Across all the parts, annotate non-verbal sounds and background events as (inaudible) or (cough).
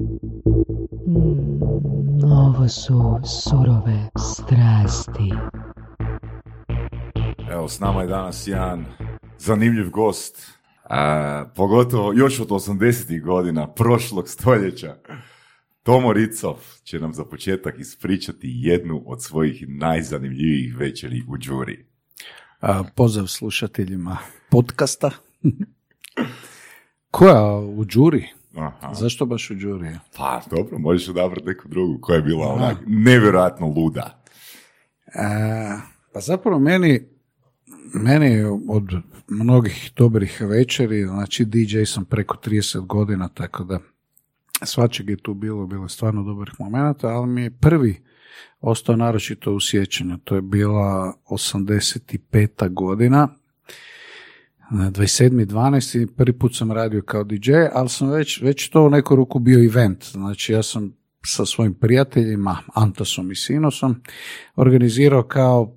Mm, ovo su surove strasti. Evo, s nama je danas jedan zanimljiv gost, a, pogotovo još od 80. godina prošlog stoljeća. Tomo Ricov će nam za početak ispričati jednu od svojih najzanimljivijih večeri u džuri. A, pozdrav slušateljima podcasta. (laughs) Koja u džuri? Aha. Zašto baš u džuri? Pa, dobro, možeš odabrati neku drugu koja je bila onak nevjerojatno luda. E, pa zapravo meni, meni od mnogih dobrih večeri, znači DJ sam preko 30 godina, tako da svačeg je tu bilo, bilo je stvarno dobrih momenata, ali mi je prvi ostao naročito u sjećanju. To je bila 85. godina, na 27.12. prvi put sam radio kao DJ, ali sam već, već to u neku ruku bio event. Znači ja sam sa svojim prijateljima, Antasom i Sinosom, organizirao kao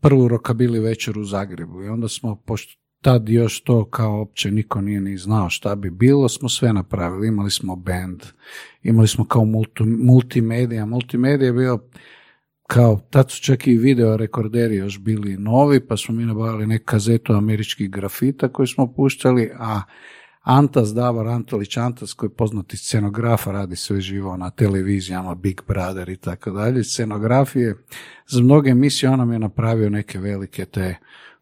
prvu rokabili večer u Zagrebu. I onda smo, pošto tad još to kao opće niko nije ni znao šta bi bilo, smo sve napravili. Imali smo band, imali smo kao multi, multimedija. Multimedija je bio kao, tad su čak i video rekorderi još bili novi, pa smo mi nabavili neku kazetu američkih grafita koju smo puštali, a Antas, Davor Antolić Antas, koji je poznati scenografa, radi sve živo na televizijama, Big Brother i tako dalje, scenografije. Za mnoge emisije on nam je napravio neke velike te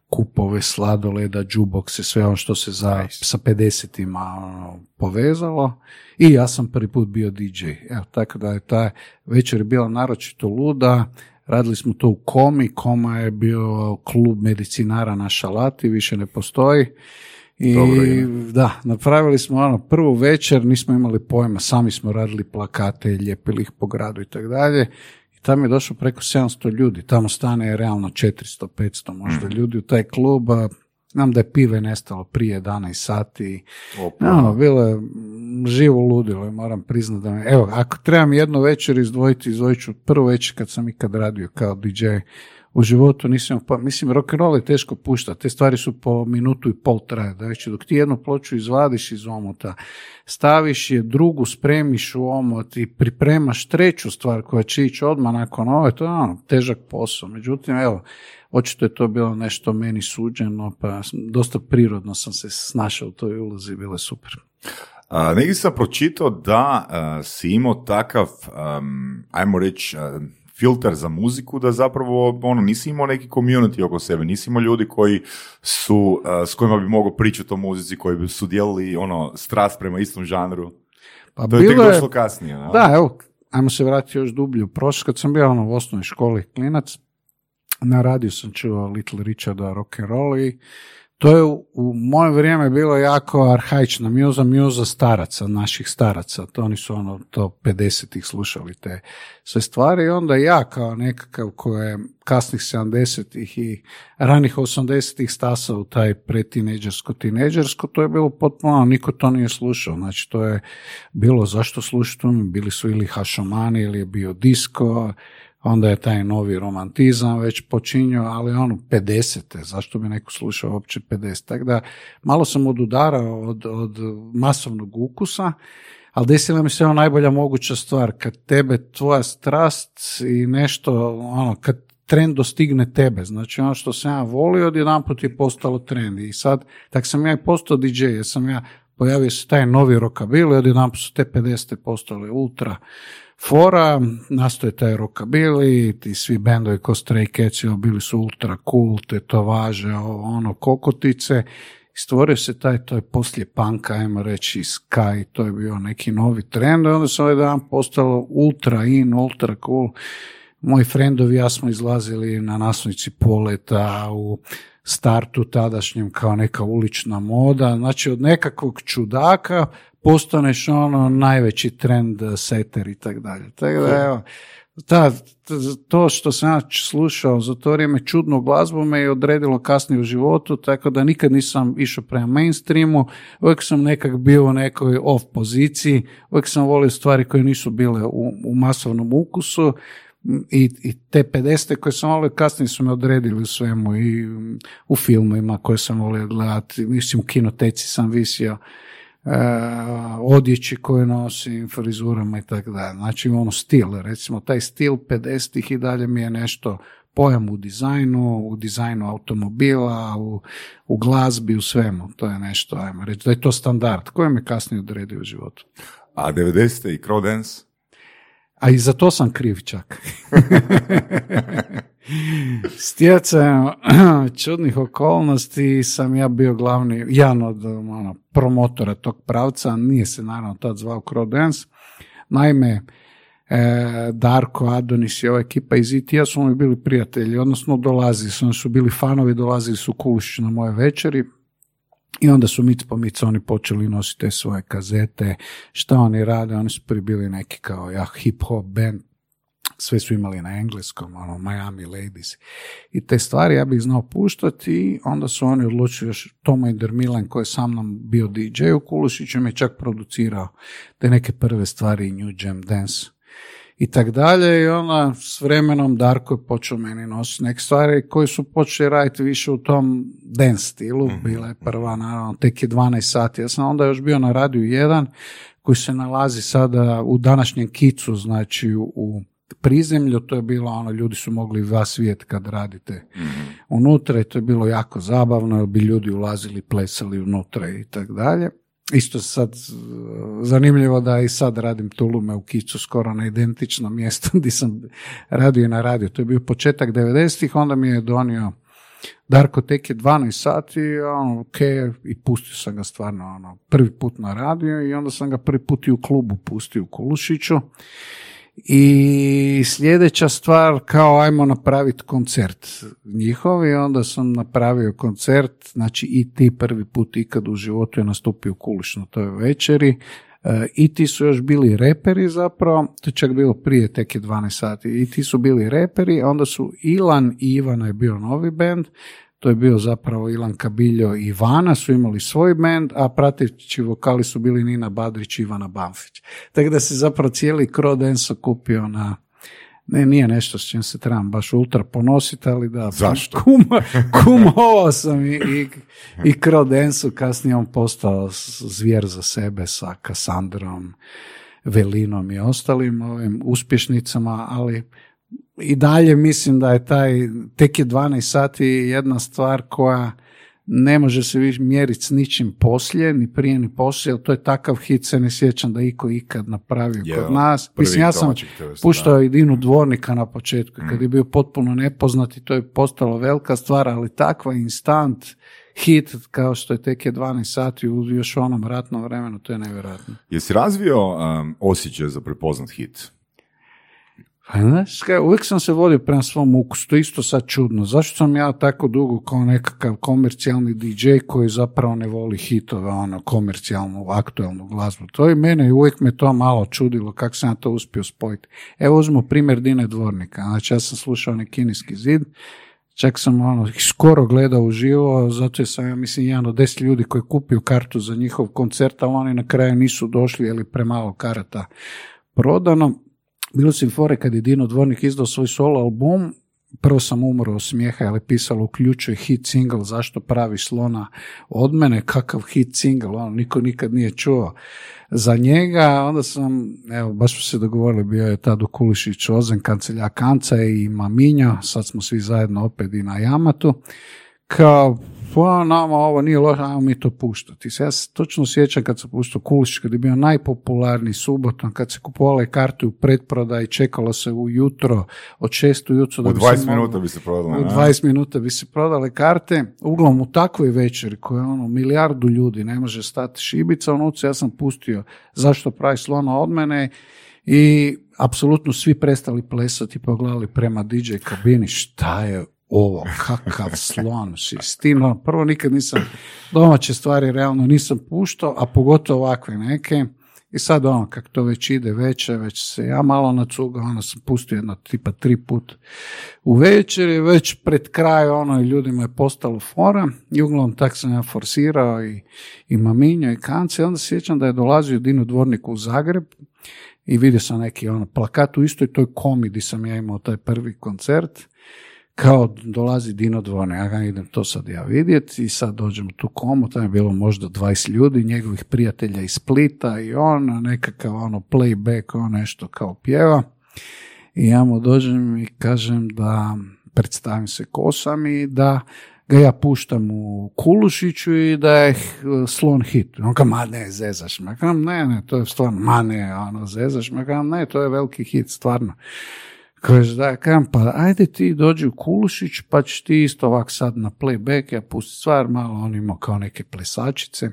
kupove, sladoleda, džubokse, sve ono što se za, sa 50-ima ono, povezalo. I ja sam prvi put bio DJ. Evo, tako da je ta večer bila naročito luda. Radili smo to u Komi. Koma je bio klub medicinara na Šalati, više ne postoji. I Dobro da, napravili smo ono prvu večer, nismo imali pojma, sami smo radili plakate, lijepili ih po gradu i tako dalje. I tamo je došlo preko 700 ljudi, tamo stane je realno 400, 500 možda ljudi u taj klub. a Znam da je pive nestalo prije 11 sati. Opa. Ono, bilo je živo ludilo i moram priznati da me, evo, ako trebam jednu večer izdvojiti, izdvojit ću prvu večer kad sam ikad radio kao DJ u životu nisam, pa mislim, rock and roll je teško puštati, te stvari su po minutu i pol traje, znači dok ti jednu ploču izvadiš iz omota, staviš je drugu, spremiš u omot i pripremaš treću stvar koja će ići odmah nakon ove, to je ono, težak posao, međutim, evo, očito je to bilo nešto meni suđeno, pa dosta prirodno sam se snašao u toj ulozi, bilo je super. A, negdje sam pročitao da a, si imao takav, am, ajmo reći, filter za muziku, da zapravo ono, nisi imao neki community oko sebe, nisi imao ljudi koji su, a, s kojima bi mogao pričati o muzici, koji bi su dijelili ono, strast prema istom žanru. Pa To je tek bilo je- došlo kasnije. Da? Da, evo, ajmo se vratiti još dublje u prošlost. Kad sam bio ono, u osnovnoj školi klinac, na radiju sam čuo Little Richarda rock and roll i to je u, u moje vrijeme bilo jako arhaična mjuza, mjuza staraca, naših staraca. To oni su ono, to 50-ih slušali te sve stvari i onda ja kao nekakav koji je kasnih 70-ih i ranih 80-ih stasao u taj pretineđersko, tineđersko, to je bilo potpuno, niko to nije slušao. Znači to je bilo zašto slušati, bili su ili hašomani ili je bio disko, onda je taj novi romantizam već počinio, ali ono 50. zašto bi neko slušao uopće 50. Tako da malo sam odudarao od, od masovnog ukusa, ali desila mi se ona najbolja moguća stvar, kad tebe tvoja strast i nešto, ono, kad trend dostigne tebe, znači ono što sam ja volio, odjedanput je postalo trend i sad, tak sam ja i postao DJ, jer sam ja, pojavio se taj novi rockabilly, odjedanput su te 50. postale ultra fora, nastoje taj rockabilly, ti svi bendovi ko Stray Cats bili su ultra cool, te to važe, ono, kokotice, stvorio se taj, to je poslije panka, ajmo reći, Sky, to je bio neki novi trend, onda se ovaj dan postalo ultra in, ultra cool. Moji frendovi ja smo izlazili na naslovnici poleta u startu tadašnjem kao neka ulična moda, znači od nekakvog čudaka postaneš ono najveći trend seter i tako dalje. Tako da evo, ta, to što sam ja slušao za to vrijeme čudnu glazbu me je odredilo kasnije u životu, tako da nikad nisam išao prema mainstreamu, uvijek sam nekak bio u nekoj off poziciji, uvijek sam volio stvari koje nisu bile u, u masovnom ukusu, i, i te 50. koje sam volio kasnije su me odredili u svemu i mm, u filmovima koje sam volio gledati, mislim u kinoteci sam visio odjeći koje nosim, frizurama i tako dalje. Znači ono stil, recimo taj stil 50-ih i dalje mi je nešto pojam u dizajnu, u dizajnu automobila, u, u glazbi, u svemu. To je nešto, ajmo reći, da je to standard koji me kasnije odredio u životu. A 90. i Crow Dance? A i za to sam kriv čak. (laughs) Stjecajem (clears throat) čudnih okolnosti sam ja bio glavni, jedan od ono, promotora tog pravca, nije se naravno tad zvao Crow Dance. Naime, e, Darko, Adonis i ova ekipa iz IT-a su mi bili prijatelji, odnosno dolazili su, oni su bili fanovi, dolazili su kulišći na moje večeri, i onda su mic po mic oni počeli nositi te svoje kazete, šta oni rade, oni su prije bili neki kao ja hip hop band, sve su imali na engleskom, ono, Miami Ladies. I te stvari ja bih znao puštati i onda su oni odlučili još Tomo Milan koji je sa mnom bio DJ u Kulušiću je čak producirao te neke prve stvari New Jam Dance i tak dalje i onda s vremenom Darko je počeo meni nositi neke stvari koje su počeli raditi više u tom dance stilu, mm bila je prva naravno, tek je 12 sati, ja sam onda još bio na radiju 1 koji se nalazi sada u današnjem kicu, znači u prizemlju, to je bilo ono, ljudi su mogli vas vidjeti kad radite mm unutra i to je bilo jako zabavno, jer bi ljudi ulazili, plesali unutra i tako dalje. Isto sad zanimljivo da i sad radim tulume u Kicu skoro na identično mjesto (laughs) gdje sam radio na radio. To je bio početak 90-ih, onda mi je donio Darko tek je 12 sati, ono, ok, i pustio sam ga stvarno ono, prvi put na radio i onda sam ga prvi put i u klubu pustio u Kolušiću i sljedeća stvar, kao ajmo napraviti koncert njihov i onda sam napravio koncert, znači i ti prvi put ikad u životu je nastupio kuliš na toj večeri. E, I ti su još bili reperi zapravo, to je čak bilo prije tek je 12 sati, i ti su bili reperi, onda su Ilan i Ivana je bio novi band, to je bio zapravo Ilan Kabiljo i Ivana, su imali svoj band, a prateći vokali su bili Nina Badrić i Ivana Banfić. Tako da se zapravo cijeli Crow Dance kupio na, ne, nije nešto s čim se trebam baš ultra ponositi, ali da. Zašto? (laughs) Kuma, kumovao (laughs) sam i, i, i Crow kasnije on postao zvijer za sebe sa Kassandrom, Velinom i ostalim ovim uspješnicama, ali i dalje mislim da je taj, tek je 12 sati jedna stvar koja ne može se više mjeriti s ničim poslije, ni prije ni poslije, jer to je takav hit, se ne sjećam da iko ikad napravio kod nas. Mislim, ja sam puštao i Dinu Dvornika na početku, kad mm. je bio potpuno nepoznati, to je postalo velika stvar, ali takva instant hit kao što je tek je 12 sati u još onom ratnom vremenu, to je nevjerojatno. Jesi razvio um, osjećaj za prepoznat hit? Pa znaš, uvijek sam se vodio prema svom ukusu, to isto sad čudno. Zašto sam ja tako dugo kao nekakav komercijalni DJ koji zapravo ne voli hitove, ono, komercijalnu, aktualnu glazbu. To je mene i uvijek me to malo čudilo kako sam ja to uspio spojiti. Evo uzmo primjer Dine Dvornika. Znači ja sam slušao kinijski zid, čak sam ono, skoro gledao uživo, zato je sam, ja mislim, jedan od deset ljudi koji kupio kartu za njihov koncert, ali oni na kraju nisu došli, jer premalo karata prodano bilo si fore kad je Dino Dvornik izdao svoj solo album, prvo sam umro od smijeha, ali pisalo uključuje hit single, zašto pravi slona od mene, kakav hit single, ono, niko nikad nije čuo za njega, onda sam, evo, baš smo se dogovorili, bio je tad u Kulišić Ozen, kancelja Kanca i Maminja, sad smo svi zajedno opet i na Jamatu, kao pa nama ovo nije loše, ajmo mi to puštati. Ja se točno sjećam kad sam puštao Kuliš, kad je bio najpopularniji subotom, kad se kupovale karte u pretprodaj, čekalo se ujutro od šest ujutro. Da u 20 minuta bi se prodale. U 20 minuta bi se prodale karte. Uglavnom u takvoj večeri koje je ono milijardu ljudi ne može stati šibica unutra, ja sam pustio zašto pravi slona od mene i apsolutno svi prestali plesati i pogledali prema DJ kabini šta je ovo, kakav slon si, stino, prvo nikad nisam domaće stvari realno nisam puštao, a pogotovo ovakve neke. I sad ono, kak to već ide veće, već se ja malo nacugao, ono sam pustio jedno tipa tri put u večeri, već pred kraj ono i ljudima je postalo fora i uglavnom tak sam ja forsirao i, i Maminjo i Kance, onda sjećam da je dolazio Dino Dvornik u Zagreb i vidio sam neki ono plakat u istoj toj komidi sam ja imao taj prvi koncert kao dolazi Dino Dvornik, ja ga idem to sad ja vidjeti i sad dođem u tu komu, tamo je bilo možda 20 ljudi, njegovih prijatelja iz Splita i on, nekakav ono playback, on nešto kao pjeva. I ja mu dođem i kažem da predstavim se ko sam i da ga ja puštam u Kulušiću i da je slon hit. On ka, ma ne, zezaš. Kam, ne, ne, to je stvarno, ma ne, ono, zezaš. Kam, ne, to je veliki hit, stvarno. Kaže, da, kam, pa ajde ti dođi u Kulušić, pa ćeš ti isto ovak sad na playback, ja pusti stvar, malo on ima kao neke plesačice.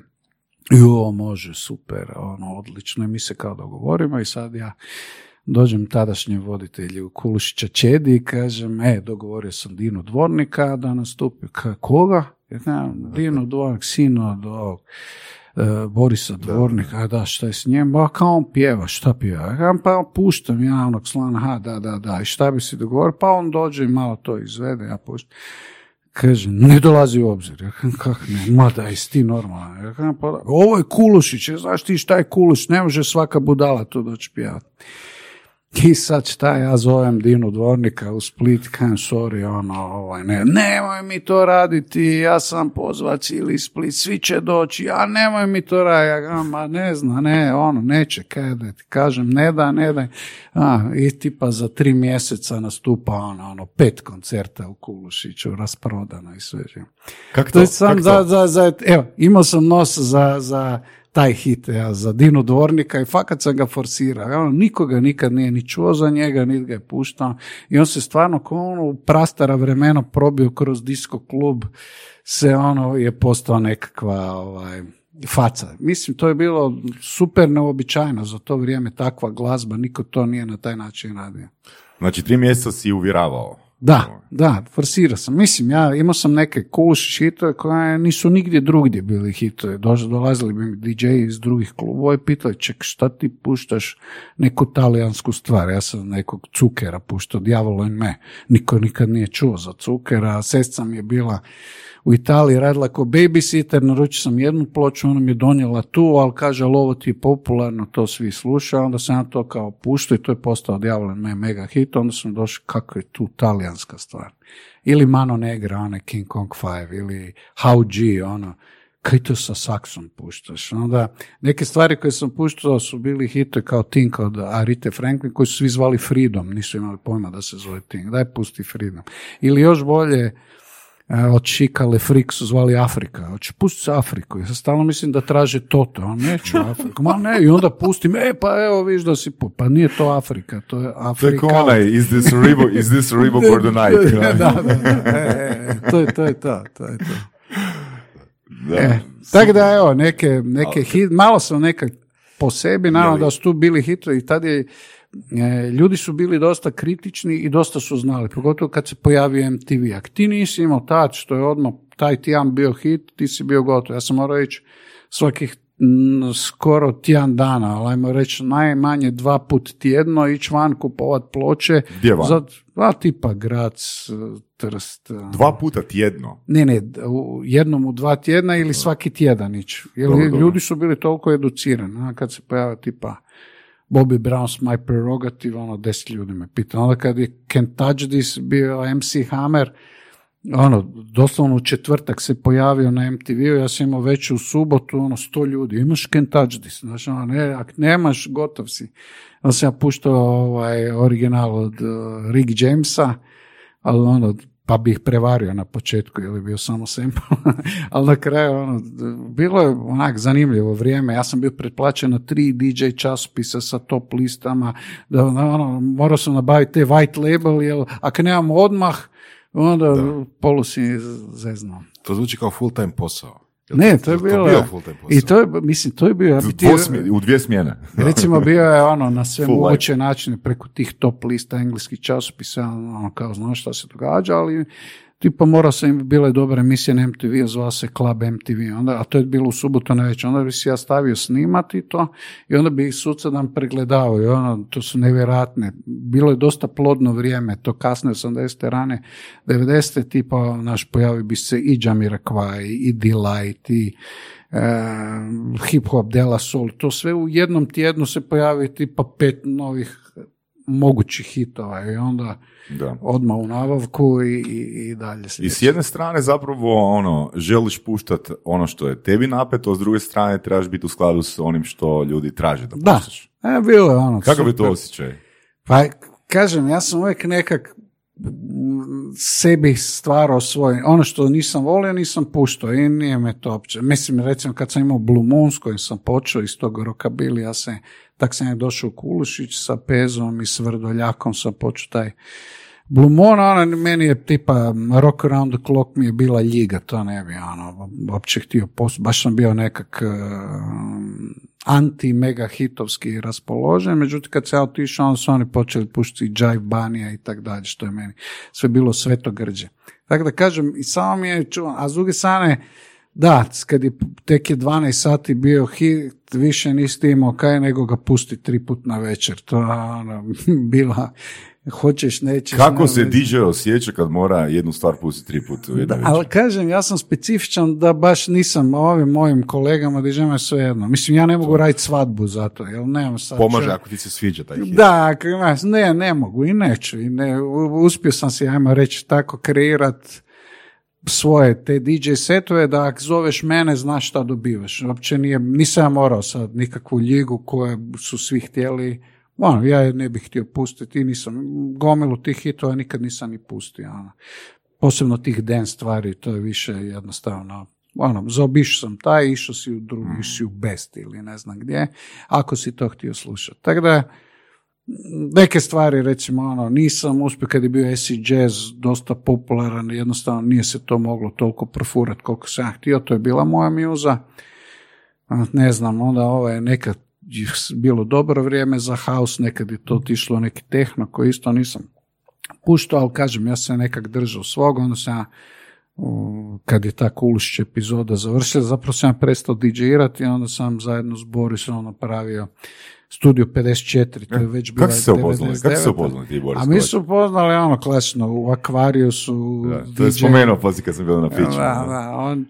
Ovo može, super, ono, odlično. I mi se kao dogovorimo i sad ja dođem tadašnjem voditelju Kulušića Čedi i kažem, e, dogovorio sam Dinu Dvornika da nastupi. Koga? Ja Dino Dvornik, sino od ovog Borisa Dvornika, a da, šta je s njim? Ba, kao on pjeva, šta pjeva? Ja pa puštam ja onog slana, ha, da, da, da, i šta bi si dogovorio? Pa on dođe i malo to izvede, ja puštam. Kaže, ne dolazi u obzir. Ja kažem, kak ne, ma da, jesi ti normalan. Ja kažem, pa da, ovo je Kulušić, ja, znaš ti šta je Kulušić, ne može svaka budala tu doći pjevati. (laughs) I sad šta ja zovem Dinu Dvornika u Split, kažem sorry, ono, ovaj, ne, nemoj mi to raditi, ja sam pozvac ili Split, svi će doći, a nemoj mi to raditi, ja ma ne zna, ne, ono, neće, kaj da ti kažem, ne da, ne da, a, i tipa za tri mjeseca nastupa ono, ono, pet koncerta u Kulušiću, rasprodano i sve. Kako To to? je sam Kak za, to? za, za, evo, imao sam nos za, za taj hit, ja, za Dinu Dvornika i fakat sam ga forsirao. Ja, ono, nikoga nikad nije ni čuo za njega, niti ga je puštao. I on se stvarno kao ono u prastara vremena probio kroz disko klub, se ono je postao nekakva ovaj, faca. Mislim, to je bilo super neobičajno za to vrijeme, takva glazba, niko to nije na taj način radio. Znači, tri mjeseca si uvjeravao. Da, da, forsirao sam. Mislim, ja imao sam neke kuš hitove koje nisu nigdje drugdje bili hitove. Dolazili bi mi DJ iz drugih klubova i pitali, ček, šta ti puštaš neku talijansku stvar? Ja sam nekog cukera puštao, Diavolo in me. Niko nikad nije čuo za cukera. Sestra mi je bila u Italiji radila kao babysitter, naručio sam jednu ploču, ona mi je donijela tu, ali kaže, ali ovo ti je popularno, to svi slušaju, onda sam ja to kao puštao i to je postao in me mega hit, onda sam došao kako je tu talijanska stvar. Ili Mano Negra, onaj King Kong 5, ili How G, ono, kaj to sa saksom puštaš? Onda neke stvari koje sam puštao su bili hitovi kao Tink od Arite Franklin, koji su svi zvali Freedom, nisu imali pojma da se zove Tink, daj pusti Freedom. Ili još bolje, od Šika Lefrik su zvali Afrika. Hoće pustiti se Afriku. Ja stalno mislim da traže Toto, a neću (laughs) Afriku. Ma ne, i onda pustim, e pa evo viš da si, pu- pa nije to Afrika, to je Afrika. kao onaj, is this Reebok, is this the night? (laughs) da, da, da. E, e, e, to je to, je to, to je to. Da. E, tako da evo, neke, neke hit, malo sam nekak po sebi, naravno da su tu bili hitovi i tad je, ljudi su bili dosta kritični i dosta su znali, pogotovo kad se pojavio MTV. Ako ti nisi imao tad što je odmah taj tjedan bio hit, ti si bio gotov. Ja sam morao ići svakih skoro tjedan dana, ali ajmo reći najmanje dva put tjedno ići van kupovat ploče. Gdje van? Za, a, tipa Grac, Trst. Dva puta tjedno. Ne, ne, jednom u dva tjedna ili svaki tjedan ići. Jer Dobro, dobro. ljudi su bili toliko educirani. A kad se pojavio tipa Bobby Brown's My Prerogative, ono, deset ljudi me pita. Onda kad je Can't Touch This bio MC Hammer, ono, doslovno u četvrtak se pojavio na MTV-u, ja sam imao već u subotu, ono, sto ljudi, imaš Can't Touch This, znači, ono, ne, ako nemaš, gotov si. Onda sam ja puštao ovaj original od uh, Rick Jamesa, ali ono, pa bi ih prevario na početku, ili bio samo sample, (laughs) ali na kraju, ono, bilo je onak zanimljivo vrijeme, ja sam bio pretplaćen na tri DJ časopisa sa top listama, da ono, morao sam nabaviti te white label, jer ako nemam odmah, onda polu si. To zvuči kao full time posao. Ne, to je bilo, bio full time posao. i to je, mislim, to je bio, ja ti- u dvije smjene. Recimo (laughs) bio je ono na sve Full moguće načine preko tih top lista engleskih časopisa, ono kao znaš šta se događa, ali tipa morao sam, bila je dobra emisija na MTV, zvala se Club MTV, onda, a to je bilo u subotu na večer, onda bi si ja stavio snimati to i onda bi ih sutradan pregledao i ono, to su nevjerojatne. Bilo je dosta plodno vrijeme, to kasne 80. rane 90. tipa, naš pojavi bi se i Jamiroquai, i Delight, i e, hip hop, dela soul, to sve u jednom tjednu se pojavi tipa pet novih mogućih hitova i onda Da. odmah u nabavku i, i, i dalje se I s jedne strane zapravo ono, želiš puštat ono što je tebi napeto, s druge strane trebaš biti u skladu s onim što ljudi traže da Da, puštaš. e, bilo je ono. Kakav je to osjećaj? Pa kažem, ja sam uvijek nekak sebi stvarao svoj, ono što nisam volio, nisam puštao i nije me to opće. Mislim, recimo kad sam imao Blue Moon s kojim sam počeo iz tog rokabili, ja se, tak sam je došao u Kulušić sa Pezom i s Vrdoljakom sam počeo taj Blue Moon, ono, meni je tipa Rock Around the Clock mi je bila ljiga, to ne bi ono, uopće htio post, baš sam bio nekak eh, anti mega hitovski raspoložen, međutim kad se ja otišao, onda su oni počeli puštiti Jive Banija i tak dalje, što je meni sve bilo sveto grđe. Tako da kažem, i samo mi je čuvan, a s druge da, kad je tek je 12 sati bio hit, više nisi imao kaj nego ga pusti tri put na večer. To je ono, (laughs) bila, hoćeš, nećeš. Kako nema se. DJ osjeća kad mora jednu stvar pustiti tri puta u Da, jednoj ali kažem, ja sam specifičan da baš nisam ovim mojim kolegama dižema je svejedno. Mislim, ja ne mogu raditi svadbu zato, jer nemam sad... Pomože čovjek- ako ti se sviđa taj hit. Da, ne, ne mogu i neću. I ne, uspio sam si, ajmo reći, tako kreirat svoje te DJ setove da ako zoveš mene znaš šta dobivaš. Uopće nije, nisam ja morao sad nikakvu ljigu koje su svi htjeli. Ono, ja je ne bih htio pustiti i nisam, gomilu tih hitova nikad nisam ni pustio. Ono. Posebno tih dance stvari, to je više jednostavno ono, zaobišao sam taj, išao si u drugi, išao si u best ili ne znam gdje, ako si to htio slušati. Tako da, neke stvari, recimo, ono, nisam uspio kad je bio acid jazz dosta popularan, jednostavno nije se to moglo toliko profurat koliko sam htio, to je bila moja mjuza. Ne znam, onda ovo je nekad bilo dobro vrijeme za house, nekad je to otišlo neki tehno koji isto nisam puštao, ali kažem, ja sam nekak držao svog, onda sam ja kad je ta Kulušić epizoda završila, zapravo sam ja prestao DJ-irati onda sam zajedno s Borisom napravio Studio 54, to je već bila Kako se upoznali? Kako se 99.. upoznali ti, Boris A mi su upoznali ono klasično, u akvariju su Da, to je DJ spomenuo poslije kad sam bio na Da, piću. da, on,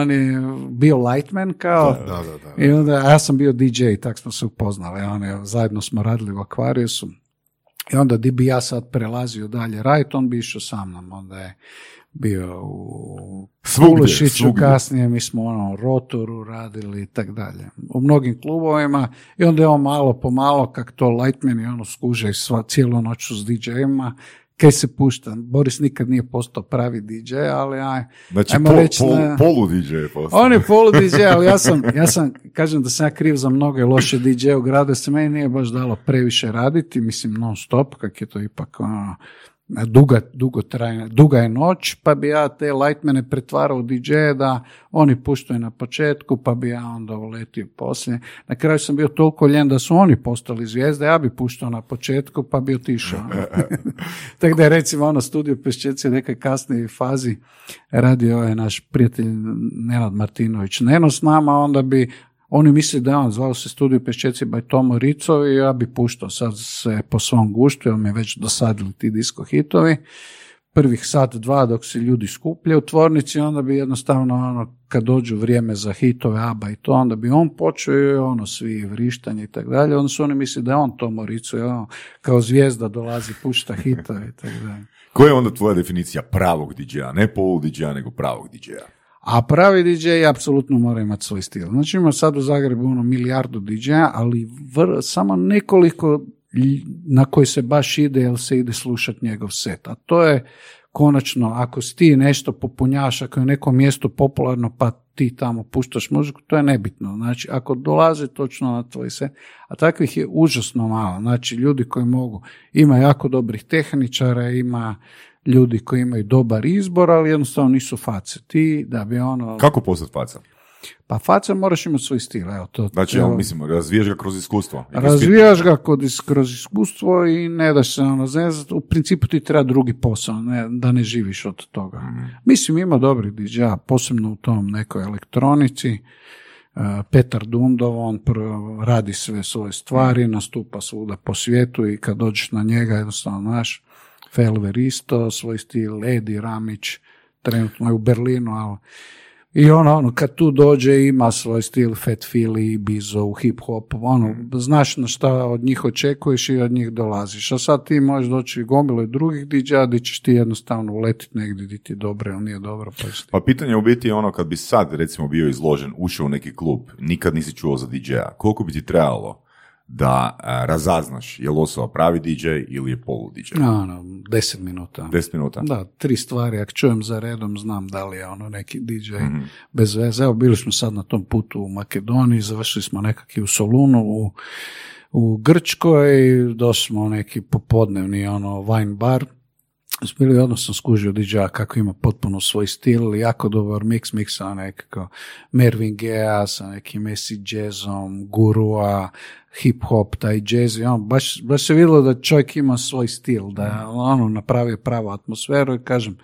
on je bio lightman kao, Da, da, da. i onda, ja sam bio DJ, tak smo se upoznali, on je, zajedno smo radili u Aquariusu. I onda di bi ja sad prelazio dalje raditi, on bi išao sa mnom, onda je bio u svugdje. kasnije mi smo ono rotoru radili i tak dalje. U mnogim klubovima i onda je on malo po malo, kak to lightman i ono skuže sva, cijelu noć s DJ-ima, kaj se pušta. Boris nikad nije postao pravi DJ, ali aj, Znači, ajmo pol, reći pol, na- polu DJ je postao. on je polu (laughs) DJ, ali ja sam, ja sam, kažem da sam ja kriv za mnoge loše DJ u gradu, jer se meni nije baš dalo previše raditi, mislim non stop, kak je to ipak ono, duga, dugotrajna, duga je noć, pa bi ja te lightmane pretvarao u DJ da oni puštaju na početku, pa bi ja onda uletio poslije. Na kraju sam bio toliko ljen da su oni postali zvijezde, ja bi puštao na početku, pa bi otišao. (laughs) Tako da je recimo ono studio Peščeci u nekoj kasnijoj fazi radio je naš prijatelj Nenad Martinović Neno s nama, onda bi oni misli da je on zvao se studio Peščeci by Tomo Ricov i ja bi puštao sad se po svom guštu, jer me već dosadili ti disko hitovi. Prvih sat, dva dok se ljudi skupljaju u tvornici, onda bi jednostavno ono, kad dođu vrijeme za hitove, ABA i to, onda bi on počeo i ono, svi vrištanje i tako dalje, onda su oni misli da je on Tomo Rico, ono, kao zvijezda dolazi, pušta hitove i tako dalje. (laughs) Koja je onda tvoja definicija pravog DJ-a? Ne polu DJ-a, nego pravog DJ-a. A pravi DJ apsolutno mora imati svoj stil. Znači ima sad u Zagrebu ono milijardu DJ-a, ali vr- samo nekoliko na koji se baš ide jer se ide slušati njegov set. A to je konačno, ako si ti nešto popunjaš, ako je neko mjesto popularno pa ti tamo puštaš muziku, to je nebitno. Znači, ako dolaze točno na tvoj set, a takvih je užasno malo. Znači, ljudi koji mogu, ima jako dobrih tehničara, ima ljudi koji imaju dobar izbor, ali jednostavno nisu face. Ti da bi ono... Kako postati faca? Pa face moraš imati svoj stil, evo to. Znači, evo, ja mislim, razviješ ga kroz iskustvo. Kroz Razvijaš ga kod, is- kroz iskustvo i ne daš se ono zezat. U principu ti treba drugi posao, ne, da ne živiš od toga. Mislim, ima dobrih dj posebno u tom nekoj elektronici. Uh, Petar Dundov, on radi sve svoje stvari, nastupa svuda po svijetu i kad dođeš na njega, jednostavno naš Felver isto, svoj stil, Edi Ramić, trenutno je u Berlinu, ali I ono, ono, kad tu dođe ima svoj stil Fat Philly, Bizo, hip hop, ono, znaš na šta od njih očekuješ i od njih dolaziš. A sad ti možeš doći i drugih DJ-a di ćeš ti jednostavno uletiti negdje di ti dobro ili nije dobro. Pa, ti- Pa pitanje je u biti ono kad bi sad recimo bio izložen, ušao u neki klub, nikad nisi čuo za DJ-a, koliko bi ti trebalo da a, razaznaš je li osoba pravi DJ ili je polu DJ? Ono, deset minuta. 10 minuta. Da, tri stvari. Ako čujem za redom, znam da li je ono neki DJ Mhm. bez veze. Evo, bili smo sad na tom putu u Makedoniji, završili smo nekakvi u Solunu, u, u Grčkoj, došli smo neki popodnevni ono, wine bar. Bili odmah sam skužio DJ-a kako ima potpuno svoj stil, jako dobar mix, miksa nekako Mervin Gea sa nekim Messi jazzom, gurua, hip hop, taj jazz, on, baš, baš se vidjelo da čovjek ima svoj stil, da je ono napravio pravu atmosferu i kažem,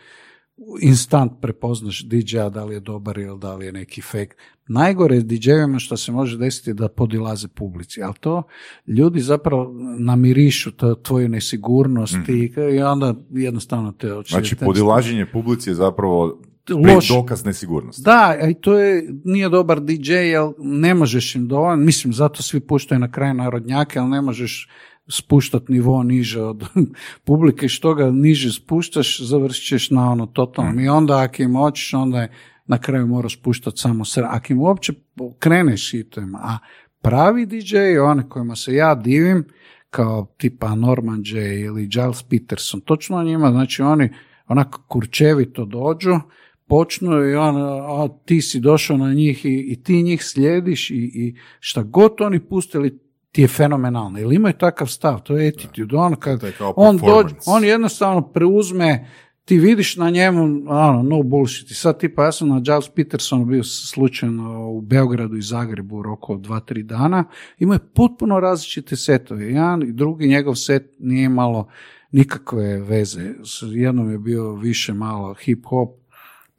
instant prepoznaš DJ-a da li je dobar ili da li je neki fake. Najgore je DJ-evima što se može desiti da podilaze publici, ali to ljudi zapravo namirišu to, tvoju nesigurnost i, i onda jednostavno te oči. Znači, podilaženje publici je zapravo Loš. dokaz nesigurnosti. Da, i to je, nije dobar DJ, jer ne možeš im dovoljno, mislim, zato svi puštaju na kraju narodnjake, ali ne možeš spuštati nivo niže od (laughs) publike, što ga niže spuštaš, završit ćeš na ono totalno. I onda ako im hoćeš, onda je na kraju moraš puštati samo sr. Ako im uopće kreneš hitovima, a pravi DJ, one kojima se ja divim, kao tipa Norman J ili Giles Peterson, točno njima, znači oni onako kurčevito dođu, počnu i on, a, ti si došao na njih i, i ti njih slijediš i, i šta god oni pustili ti je fenomenalno. Ili imaju takav stav, to je attitude. On, kad je kao on, dođe, on jednostavno preuzme ti vidiš na njemu, ono, no bullshit. I sad tipa, ja sam na Giles Petersonu bio slučajno u Beogradu i Zagrebu u roku od dva, tri dana. Imao je potpuno različite setove. Jedan i drugi njegov set nije imalo nikakve veze. Jednom je bio više malo hip hop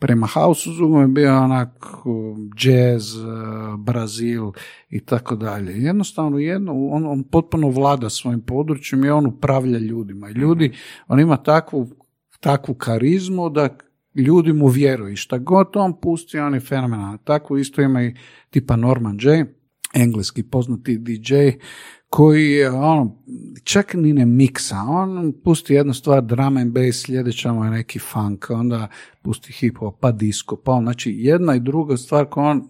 prema drugom je bio onak jazz, uh, Brazil i tako dalje. Jednostavno jedno, on, on potpuno vlada svojim područjem i on upravlja ljudima. I ljudi, on ima takvu, takvu karizmu da ljudi mu vjeruju. I šta god on pusti, on je fenomenalan. Tako isto ima i tipa Norman J, engleski poznati DJ, koji je ono, čak ni ne miksa, on pusti jednu stvar drum and bass, sljedeća mu je neki funk, onda pusti hip hop, pa disco, pa on, znači jedna i druga stvar koja on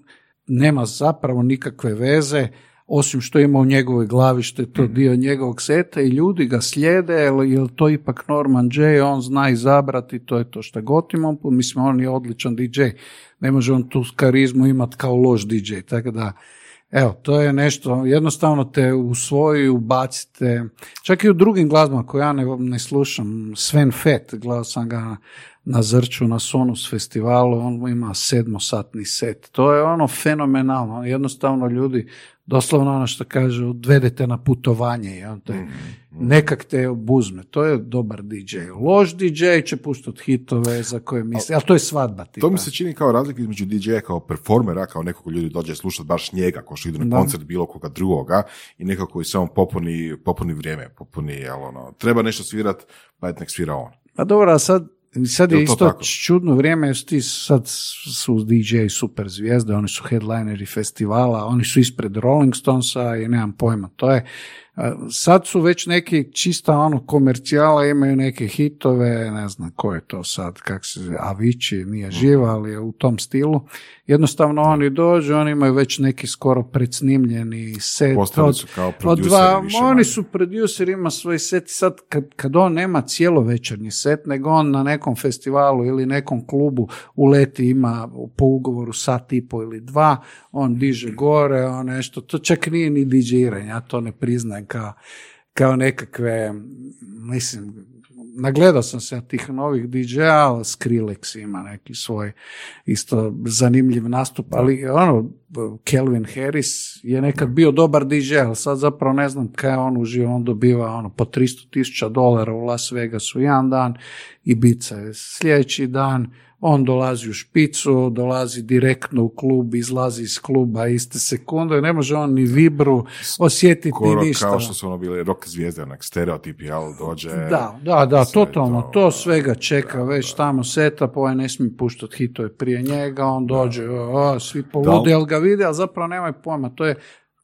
nema zapravo nikakve veze, osim što ima u njegovoj glavi što je to dio njegovog seta i ljudi ga slijede, jer, to ipak Norman J, on zna izabrati, to je to što god ima, on- mislim on je odličan DJ, ne može on tu karizmu imati kao loš DJ, tako da Evo, to je nešto, jednostavno te usvoji, ubacite, čak i u drugim glazbama koje ja ne, ne slušam, Sven Fett, gledao sam ga na Zrču, na Sonus festivalu, on ima sedmosatni set, to je ono fenomenalno, jednostavno ljudi, doslovno ono što kaže, odvedete na putovanje i on te, nekak te obuzme, to je dobar DJ. Loš DJ će puštati hitove za koje misli, ali to je svadba. Tipa. To mi se čini kao razlika između DJ-a kao performera, kao nekog ko ljudi dođe slušati baš njega, ko što idu na Da. koncert bilo koga drugoga i nekako koji samo popuni, popuni vrijeme, popuni, jel, ono, treba nešto svirat, pa nek svira on. Pa dobro, a sad, sad je to isto tako? čudno vrijeme, jer ti sad su DJ super zvijezde, oni su headlineri festivala, oni su ispred Rolling Stonesa i nemam pojma, to je sad su već neki čista ono komercijala, imaju neke hitove, ne znam ko je to sad, kak se Avicii, nije živa, ali je u tom stilu. Jednostavno oni dođu, oni imaju već neki skoro predsnimljeni set. Postali od- su kao od dva, više oni manje. su producer, ima svoj set sad kad, kad on nema cijelo večernji set, nego on na nekom festivalu ili nekom klubu uleti ima po ugovoru sat i po ili dva, on diže gore, on nešto, to čak nije ni diđiranje, ja to ne priznajem kao, kao nekakve, mislim, nagledao sam se tih novih DJ-a, Skrillex ima neki svoj isto zanimljiv nastup, ali ono, Kelvin Harris je nekad bio dobar DJ, ali sad zapravo ne znam kaj on uživa, on dobiva ono po 300 tisuća dolara u Las Vegasu jedan dan i bica je sljedeći dan, on dolazi u špicu, dolazi direktno u klub, izlazi iz kluba iste sekunde, ne može on ni vibru osjetiti Skoro ništa. kao što su ono bili rock zvijezde, onak stereotipi, jel, dođe... Da, da, da, totalno, to, to, da, svega čeka, već tamo seta, pa ovaj ne smije puštati hitove prije njega, on dođe, o, o, svi poludi, ali ga vide, ali zapravo nemaju pojma, to je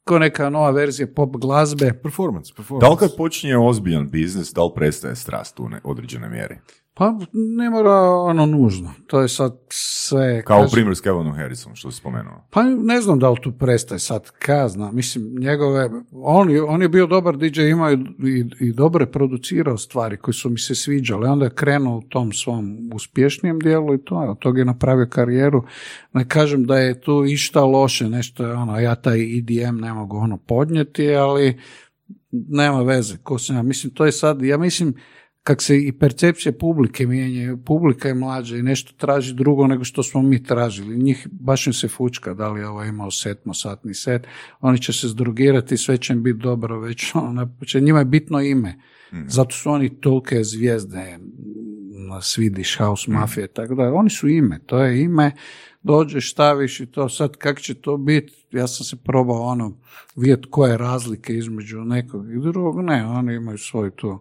kao neka nova verzija pop glazbe. Performance, performance. Da li kad počinje ozbiljan biznis, da li prestaje strast u određenoj mjeri? Pa ne mora ono nužno, to je sad sve... Kao kažem- primjer s Kevinu Harrisom, što si spomenuo. Pa ne znam da li tu prestaje sad kazna, mislim njegove, on, je- on je bio dobar DJ, imao i, i dobro je producirao stvari koje su mi se sviđale, onda je krenuo u tom svom uspješnijem dijelu i to, je, od toga je napravio karijeru, ne kažem da je tu išta loše, nešto je ono, ja taj EDM ne mogu ono podnijeti, ali nema veze, ko sam ja, mislim to je sad, ja mislim kak se i percepcije publike mijenjaju, publika je mlađa i nešto traži drugo nego što smo mi tražili. Njih baš im se fučka, da li je ovo imao setmosatni set, oni će se zdrogirati, sve će im biti dobro, već (laughs) ono, će, njima je bitno ime. Zato su oni tolike zvijezde na Swedish House Mafia i tako da. Oni su ime, to je ime, dođeš, staviš i to sad kak će to biti, ja sam se probao ono vidjeti koje razlike između nekog i drugog, ne, oni imaju svoju tu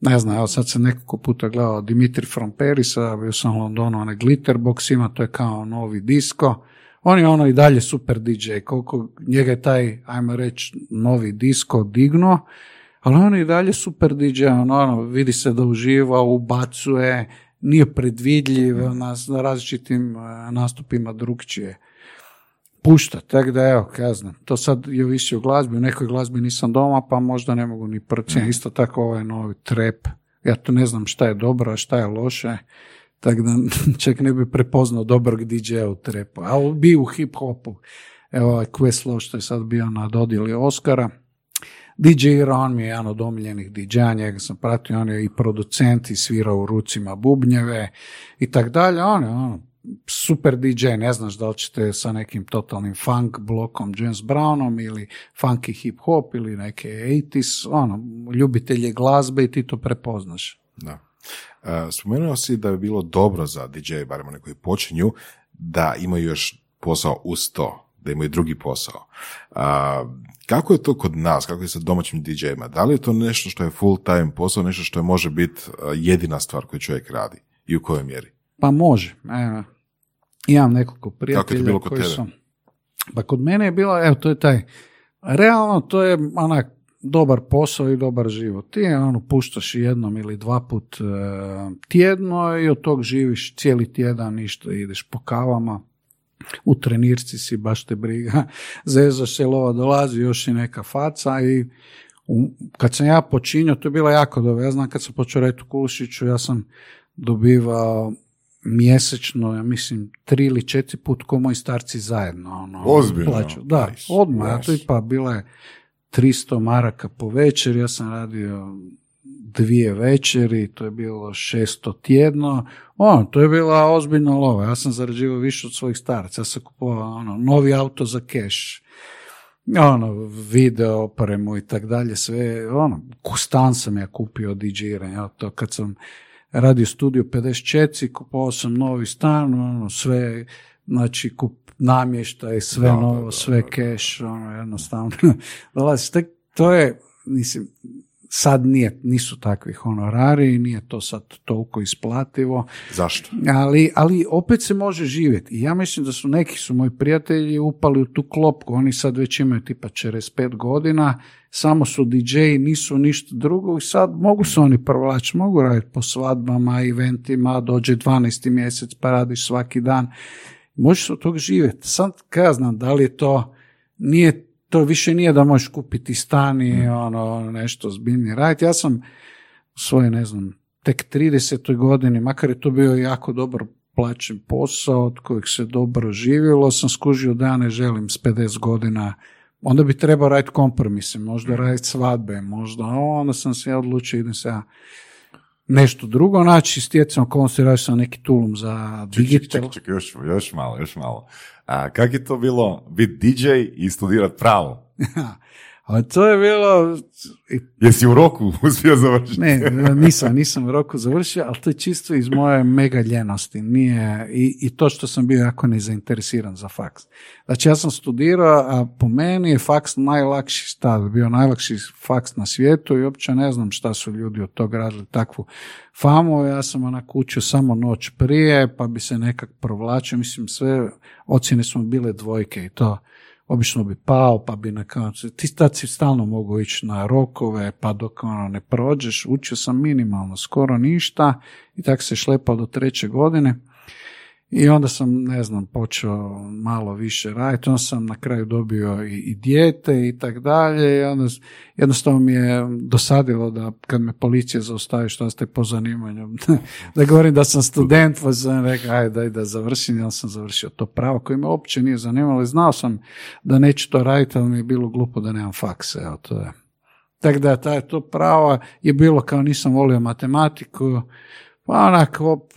ne znam, evo sad sam nekoliko puta gledao Dimitri from Perisa, bio sam u Londonu, onaj Glitterbox ima, to je kao novi disko. On je ono i dalje super DJ, koliko njega je taj, ajmo reći, novi disko dignuo, ali on je i dalje super DJ, ono, ono, vidi se da uživa, ubacuje, nije predvidljiv na, na različitim eh, nastupima drugčije pušta, tako da evo, kazna. To sad je ovisi o glazbi, u nekoj glazbi nisam doma, pa možda ne mogu ni procijeniti. Isto tako ovaj novi trap, ja tu ne znam šta je dobro, a šta je loše, tako da (laughs) čak ne bi prepoznao dobrog DJ-a u trapu, ali bi u hip-hopu. Evo ovaj Questlove što je sad bio na dodjeli Oscara, DJ Ira, on mi je jedan od omiljenih DJ-a, njega sam pratio, on je i producent i svirao u rucima bubnjeve i tak dalje, on je ono, super DJ, ne znaš da li ćete sa nekim totalnim funk blokom James Brownom ili funky hip hop ili neke 80s, ono, ljubitelje glazbe i ti to prepoznaš. Da. E, spomenuo si da bi bilo dobro za DJ, barem one koji počinju, da imaju još posao uz to, da imaju drugi posao. A, kako je to kod nas, kako je sa domaćim DJ-ima? Da li je to nešto što je full time posao, nešto što može biti a, jedina stvar koju čovjek radi i u kojoj mjeri? Pa može. Evo, imam nekoliko Kako je prijatelja bilo kod koji tebe? su... Pa kod mene je bilo, evo, to je taj, realno to je onak dobar posao i dobar život. Ti ono, puštaš jednom ili dva put e, tjedno i od tog živiš cijeli tjedan, ništa, ideš po kavama, u trenirci si, baš te briga, (laughs) zezaš se, lova dolazi, još i neka faca i u- kad sam ja počinio, to je bilo jako dobro. Ja znam kad sam počeo raditi u Kulušiću, ja sam dobivao mjesečno, ja mislim, tri ili četiri put ko moji starci zajedno. Ono, Ozbiljno? plaću. Da, Nice, odmah. Ja to nice. pa bila je 300 maraka po večer, ja sam radio dvije večeri, to je bilo 600 tjedno. Ono, to je bila ozbiljna lova. Ja sam zarađivao više od svojih staraca. Ja sam kupovao ono, novi auto za keš ono, video opremu i tak dalje, sve, ono, stan sam ja kupio od DJ-iranja, to kad sam radio studio 54, kupovao sam novi stan, ono, sve, znači, kup namještaj, sve Da, novo, da, da, sve keš, ono, jednostavno, (laughs) dolazi, tek, to je, mislim, sad nije, nisu takvi honorari, nije to sad toliko isplativo, Zašto? ali, ali opet se može živjeti. I ja mislim da su neki su moji prijatelji upali u tu klopku. Oni sad već imaju tipa 45 godina, samo su DJ, nisu ništa drugo i sad mogu se oni provlačiti, mogu raditi po svadbama, eventima, dođe 12. mjesec pa radiš svaki dan. Možeš od toga živjeti. Sad kazna, da li je to, nije, to više nije da možeš kupiti stan i ono, nešto zbiljnije raditi. Ja sam u svojoj, ne znam, tek 30. godini, makar je to bio jako dobro plaćen posao, od kojeg se dobro živjelo, sam skužio da ja ne želim s 50 godina, onda bi trebao raditi kompromise, možda raditi svadbe, možda, a onda sam se ja odlučio, idem se ja nešto drugo naći, stjecam okolnosti, radio sam neki tulum za digital. čekaj, čekaj, još, još malo, još malo. A, kak je to bilo biti DJ i studirati pravo? (laughs) A to je bilo, Jesi u roku (laughs) uspio završiti? ne, nisam, nisam u roku završio, ali to je čisto iz moje mega ljenosti. Nije, i, I to što sam bio jako nezainteresiran za faks. Znači ja sam studirao, a po meni je faks najlakši stav, bio najlakši faks na svijetu i uopće ne znam šta su ljudi od toga radili takvu famu. Ja sam onak učio samo noć prije, pa bi se nekak provlačio. Mislim, sve ocjene su bile dvojke i to obično bi pao, pa bi na koncu, ti tad si stalno mogu ići na rokove, pa dok ono ne prođeš, učio sam minimalno, skoro ništa i tako se šlepao do treće godine. I onda sam, ne znam, počeo malo više raditi, onda sam na kraju dobio i, i dijete i tak dalje. I onda jednostavno mi je dosadilo da kad me policija zaustavi što ste po zanimanju, (laughs) da govorim da sam student, pa sam rekao, ajde daj da završim, onda sam završio to pravo koje me uopće nije zanimalo. I znao sam da neću to raditi, ali mi je bilo glupo da nemam fakse, evo to je. Tako da taj, to pravo je bilo kao nisam volio matematiku, pa onako,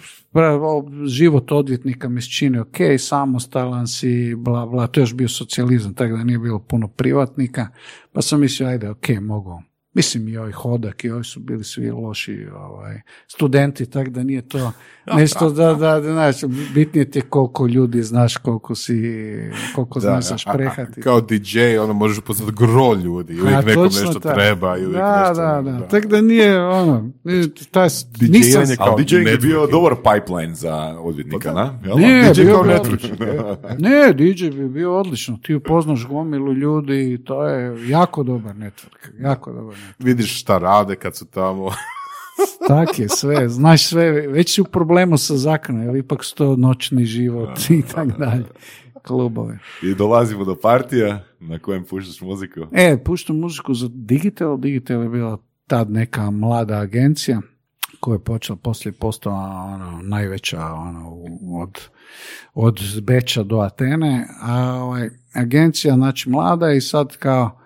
život odvjetnika mi se čini ok, samostalan si, bla, bla, to je još bio socijalizam, tako da nije bilo puno privatnika, pa sam mislio, ajde, ok, mogu. Mislim i ovi hodak i ovi su bili svi loši ovaj, studenti, tako da nije to (laughs) nešto da, da, da, znaš, bitnije ti je koliko ljudi znaš, koliko si, koliko znaš a- a- zašprehati. Kao DJ, ono možeš upoznat gro ljudi, uvijek A, nekom točno nešto tako. treba i uvijek da, nešto... da, da, tako da nije ono, taj, nisam, kao Ali DJ je bio dobar pipeline za odvjetnika, na? Jel? Nije, DJ bio kao odličan. Ne, DJ bi bio odlično. Ti upoznaš gomilu ljudi i to je jako dobar network. Jako dobar. Vidiš šta rade kad su tamo. (laughs) Tak je sve, znaš sve, već si u problemu sa zakonom, jer ipak su to noćni život i tako dalje. Klubove. I dolazimo do partija na kojem puštaš muziku. E, puštam muziku za Digital. Digital je bila tad neka mlada agencija koja je počela, poslije postala ono, najveća ono, od, od Beča do Atene, a ovaj, agencija znači mlada i sad kao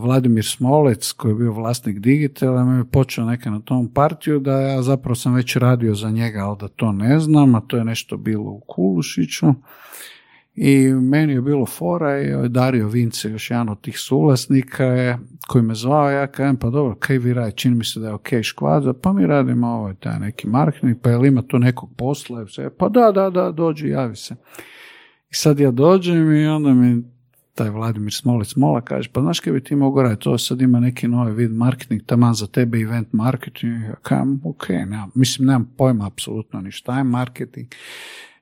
Vladimir Smolec koji je bio vlasnik Digitala me je počeo neka na tom partiju da ja zapravo sam već radio za njega, ali da to ne znam, a to je nešto bilo u Kulušiću. I meni je bilo fora i ovaj Dario Vince, još jedan od tih suvlasnika je, koji me zvao, ja kažem, pa dobro, kaj vi radite, čini mi se da je ok škvadra, pa mi radimo ovaj taj neki marketing, pa jel ima tu nekog posla, pa da, da, da, dođi, javi se. I sad ja dođem i onda mi taj Vladimir Smolec Mola kaže, pa znaš kaj bi ti mogu raditi, to sad ima neki novi vid marketing, taman za tebe event marketing, ja kažem, ok, nemam, mislim, nemam pojma apsolutno ni šta je marketing,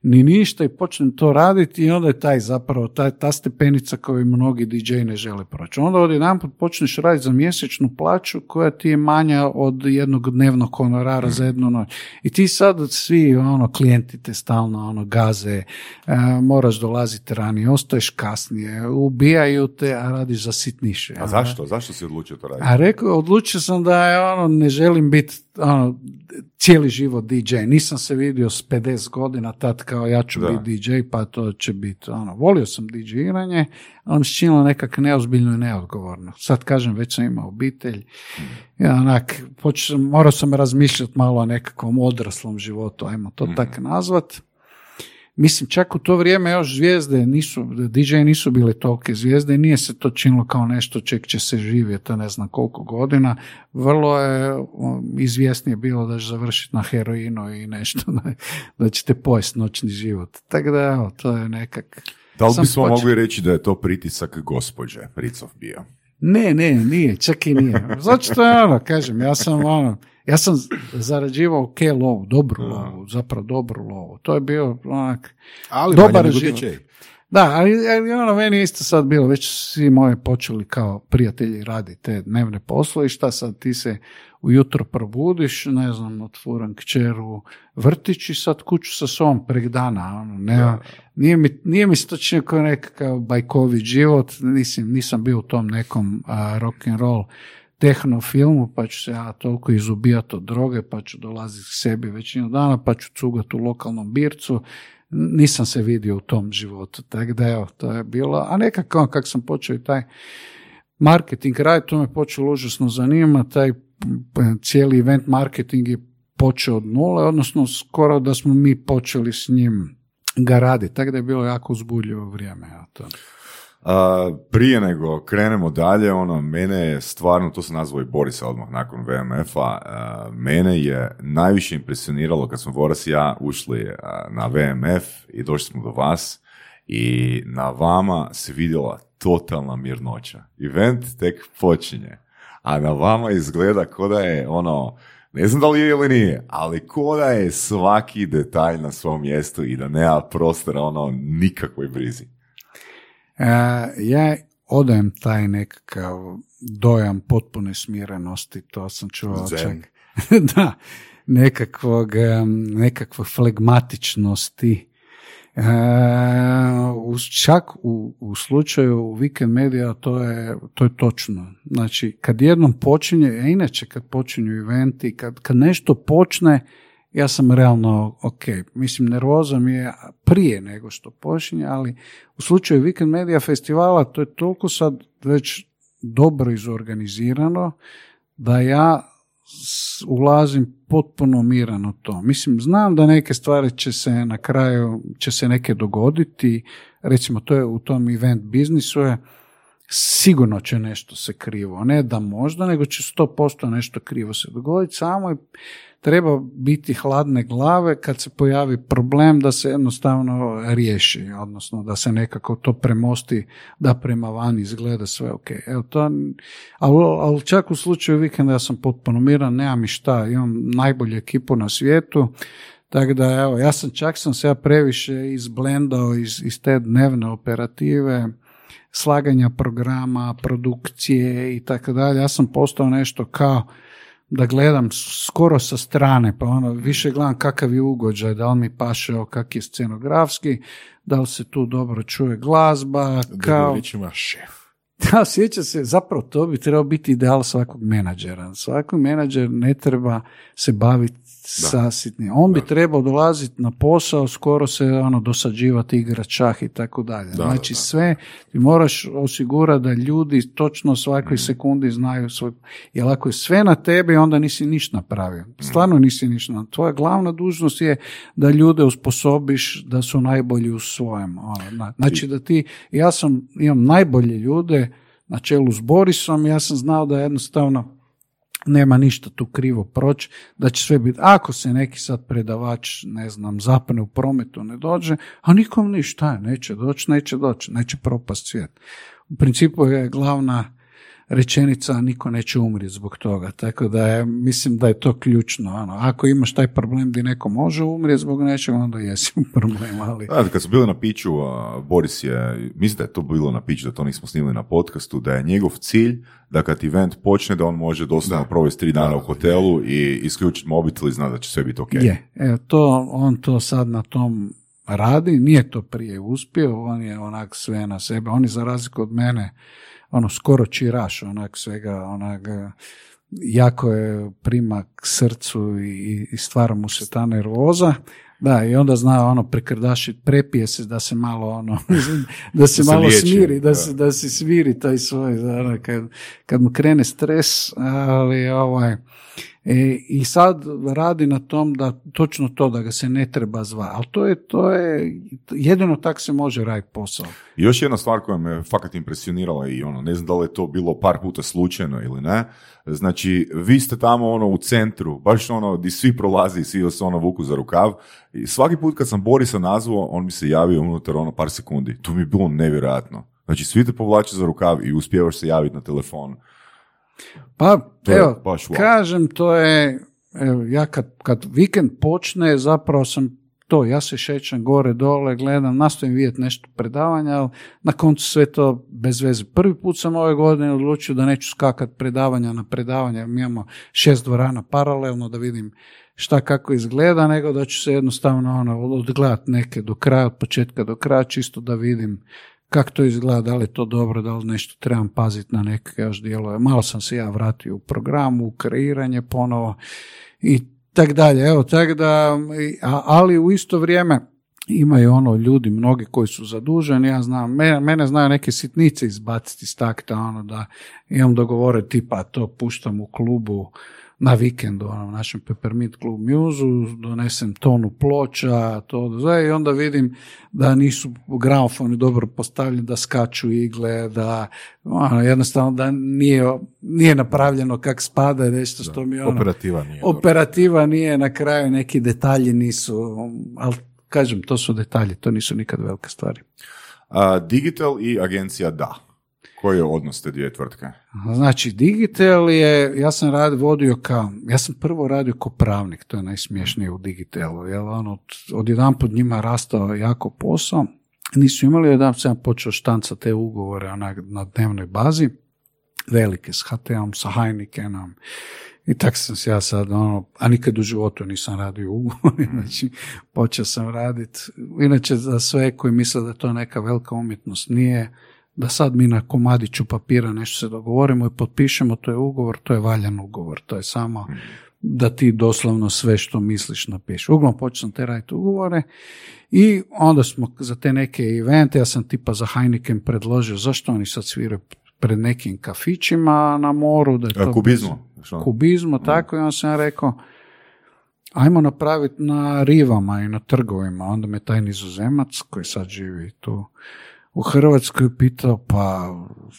ni ništa i počnem to raditi i onda je taj zapravo, taj, ta stepenica koju mnogi DJ ne žele proći. Onda odjedanput počneš raditi za mjesečnu plaću koja ti je manja od jednog dnevnog honorara za jednu noć. I ti sad svi ono klijenti te stalno ono gaze, e, moraš dolaziti ranije, ostaješ kasnije, ubijaju te, a radiš za sitniše. A zašto? Zašto si odlučio to raditi? A rekao, odlučio sam da je ono, ne želim biti ono, cijeli život DJ. Nisam se vidio s 50 godina tad kao ja ću Da. biti DJ, pa to će biti ono. Volio sam DJ-iranje, ali mi se činilo nekak neozbiljno i neodgovorno. Sad kažem, već sam imao obitelj. Ja, onak, počeo sam- morao sam razmišljati malo o nekakvom odraslom životu, ajmo to tak nazvat. Mislim, čak u to vrijeme još zvijezde nisu, DJ nisu bile tolike zvijezde i nije se to činilo kao nešto čeg će se živjeti, ne znam koliko godina. Vrlo je izvjesnije bilo da će završiti na heroinu i nešto, (laughs) da, da ćete pojesti noćni život. Tako da, evo, to je nekak... Da li bismo mogli reći da je to pritisak gospođe Ricov bio? Ne, ne, nije, čak i nije. Zato to je ono, kažem, ja sam ono, ja sam zarađivao ok lovu, dobru lovu, zapravo dobru lovu. To je bio onak, Ali Dobar život. Da, ali, ali ono, meni isto sad bilo, već svi moji počeli kao prijatelji raditi te dnevne poslove i šta sad ti se ujutro probudiš, ne znam, otvoram kćeru vrtić i sad kuću sa sobom prek dana. Ono, nema, nije, mi, nije mi se to činio kao nekakav bajkovi život, nisam, nisam bio u tom nekom a, rock and roll tehno filmu, pa ću se ja toliko izubijati od droge, pa ću dolaziti k sebi većinu dana, pa ću cugati u lokalnom bircu. Nisam se vidio u tom životu, tako da evo, to je bilo, a nekako kako sam počeo i taj marketing raditi, to me počelo užasno zanima, taj p- cijeli event marketing je počeo od nule, odnosno skoro da smo mi počeli s njim ga raditi, tako da je bilo jako uzbudljivo vrijeme. Ja, to. A, prije nego krenemo dalje, ono, mene je stvarno, to sam nazvao i Borisa odmah nakon VMF-a, mene je najviše impresioniralo kad smo Boris i ja ušli a, na VMF i došli smo do vas i na vama se vidjela totalna mirnoća. Event tek počinje, a na vama izgleda ko da je ono, ne znam da li je ili nije, ali ko da je svaki detalj na svom mjestu i da nema prostora ono nikakvoj brizi. E, ja odajem taj nekakav dojam potpune smirenosti, to sam čuo čak. (laughs) da, nekakvog, nekakve flegmatičnosti. E, uz, čak u, u slučaju Weekend Media to je, to je točno. Znači, kad jednom počinje, a inače kad počinju eventi, kad, kad nešto počne, ja sam realno ok. Mislim, nervoza mi je prije nego što počinje, ali u slučaju Weekend Media festivala to je toliko sad već dobro izorganizirano da ja ulazim potpuno miran u to. Mislim, znam da neke stvari će se na kraju, će se neke dogoditi, recimo to je u tom event biznisu je, sigurno će nešto se krivo, ne da možda, nego će 100% nešto krivo se dogoditi, samo je treba biti hladne glave kad se pojavi problem da se jednostavno riješi, odnosno da se nekako to premosti, da prema van izgleda sve ok. Evo to, ali, ali čak u slučaju vikenda ja sam potpuno miran, nemam mi šta, imam najbolju ekipu na svijetu, tako da evo, ja sam čak sam se ja previše izblendao iz, iz te dnevne operative, slaganja programa, produkcije i tako dalje. Ja sam postao nešto kao da gledam skoro sa strane, pa ono više gledam kakav je ugođaj, da li mi pašeo, kak je scenografski, da li se tu dobro čuje glazba, kao... riječima, šef. (laughs) Da, sjeća se, zapravo to bi trebao biti ideal svakog menadžera. Svaki menadžer ne treba se baviti sa sitnim. On bi trebao dolaziti na posao, skoro se ono dosađivati, igrat šah i tako dalje. Znači da. sve, ti moraš osigurati da ljudi točno svakoj sekundi znaju svoj, jer ako je sve na tebi, onda nisi ništa napravio. Stvarno nisi ništa napravio. Tvoja glavna dužnost je da ljude usposobiš da su najbolji u svojem. Ono, na- znači da ti, ja sam, imam najbolje ljude na čelu s Borisom, ja sam znao da jednostavno nema ništa tu krivo proći, da će sve biti, ako se neki sad predavač, ne znam, zapne u prometu, ne dođe, a nikom ništa, neće doći, neće doći, neće propast svijet. U principu je glavna rečenica, niko neće umrijeti zbog toga, tako da je, mislim da je to ključno. Ono. Ako imaš taj problem gdje neko može umrijeti zbog nečega, onda jesi u problemu, ali... Da, kad smo bili na piću, Boris je, mislim da je to bilo na piću, da to nismo snimili na podcastu, da je njegov cilj da kad event počne, da on može doslovno provesti tri dana Da, u hotelu i isključiti mobitel i zna da će sve biti ok. Je, evo to, on to sad na tom radi, nije to prije uspio, on je onak sve na sebe, on je za razliku od mene, ono skoro čiraš, onak svega, onak eh, jako je prima k srcu i, i stvara mu se ta nervoza. Da, i onda zna ono prekrdašit, prepije se da se malo ono, (laughs) da se Da se malo liječi, smiri, da da. se, da se sviri taj svoj, ono, kad, kad mu krene stres, ali ovaj, E, I sad radi na tom da točno to da ga se ne treba zva. Ali to je, to je, jedino tak se može raditi posao. I još jedna stvar koja me fakat impresionirala i ono, ne znam da li je to bilo par puta slučajno ili ne, znači vi ste tamo ono u centru, baš ono di svi prolazi svi se ono vuku za rukav i svaki put kad sam Borisa nazvao, on mi se javio unutar ono par sekundi, to mi je bilo nevjerojatno. Znači svi te povlače za rukav i uspijevaš se javiti na telefon. Pa, To evo, baš wow. kažem, to je, evo, ja kad, kad vikend počne, zapravo sam to, ja se šećem gore, dole, gledam, nastojim vidjeti nešto predavanja, ali na koncu sve to bez veze. Prvi put sam ove godine odlučio da neću skakat predavanja na predavanja, mi imamo šest dvorana paralelno da vidim šta kako izgleda, nego da ću se jednostavno ono, odgledat neke do kraja, od početka do kraja, čisto da vidim kako to izgleda, da li je to dobro, da li nešto trebam paziti na neke još dijelove. Malo sam se ja vratio u programu, u kreiranje ponovo i tak dalje. Evo, tak da, ali u isto vrijeme imaju ono ljudi mnogi koji su zaduženi, ja znam, mene, mene znaju neke sitnice izbaciti iz takta, ono da imam dogovore tipa to puštam u klubu na vikendu, ono, našem Peppermint Club Muse, donesem tonu ploča, to i onda vidim da nisu gramofoni dobro postavljeni, da skaču igle, da ono, jednostavno da nije, nije napravljeno kak spada, nešto što mi ono, Operativa nije. dobro. operativa nije na kraju, neki detalji nisu, ali kažem, to su detalji, to nisu nikad velike stvari. A, Digital i agencija Da. Koji je odnos te dvije tvrtke? Znači, Digital je, ja sam rad, vodio kao, ja sam prvo radio kao pravnik, to je najsmiješnije u Digitalu, jer ono, od, odjedanput njima rastao jako posao, nisu imali, jedan sam počeo štancati te ugovore onak, na dnevnoj bazi, velike, s HT-om, sa Heinekenom, i tak sam se ja sad, ono, a nikad u životu nisam radio ugovor, (laughs) znači počeo sam raditi. Inače, za sve koji misle da je to neka velika umjetnost, nije, da sad mi na komadiću papira nešto se dogovorimo i potpišemo, to je ugovor, to je valjan ugovor, to je samo da ti doslovno sve što misliš napišeš. Uglavnom počeo sam te raditi ugovore i onda smo za te neke evente, ja sam tipa za Heineken predložio zašto oni sad sviraju pred nekim kafićima na moru, da je A, to kubizmo? Što? kubizmu, tako i onda sam rekao ajmo napraviti na rivama i na trgovima. Onda me taj nizozemac koji sad živi tu u Hrvatskoj pitao, pa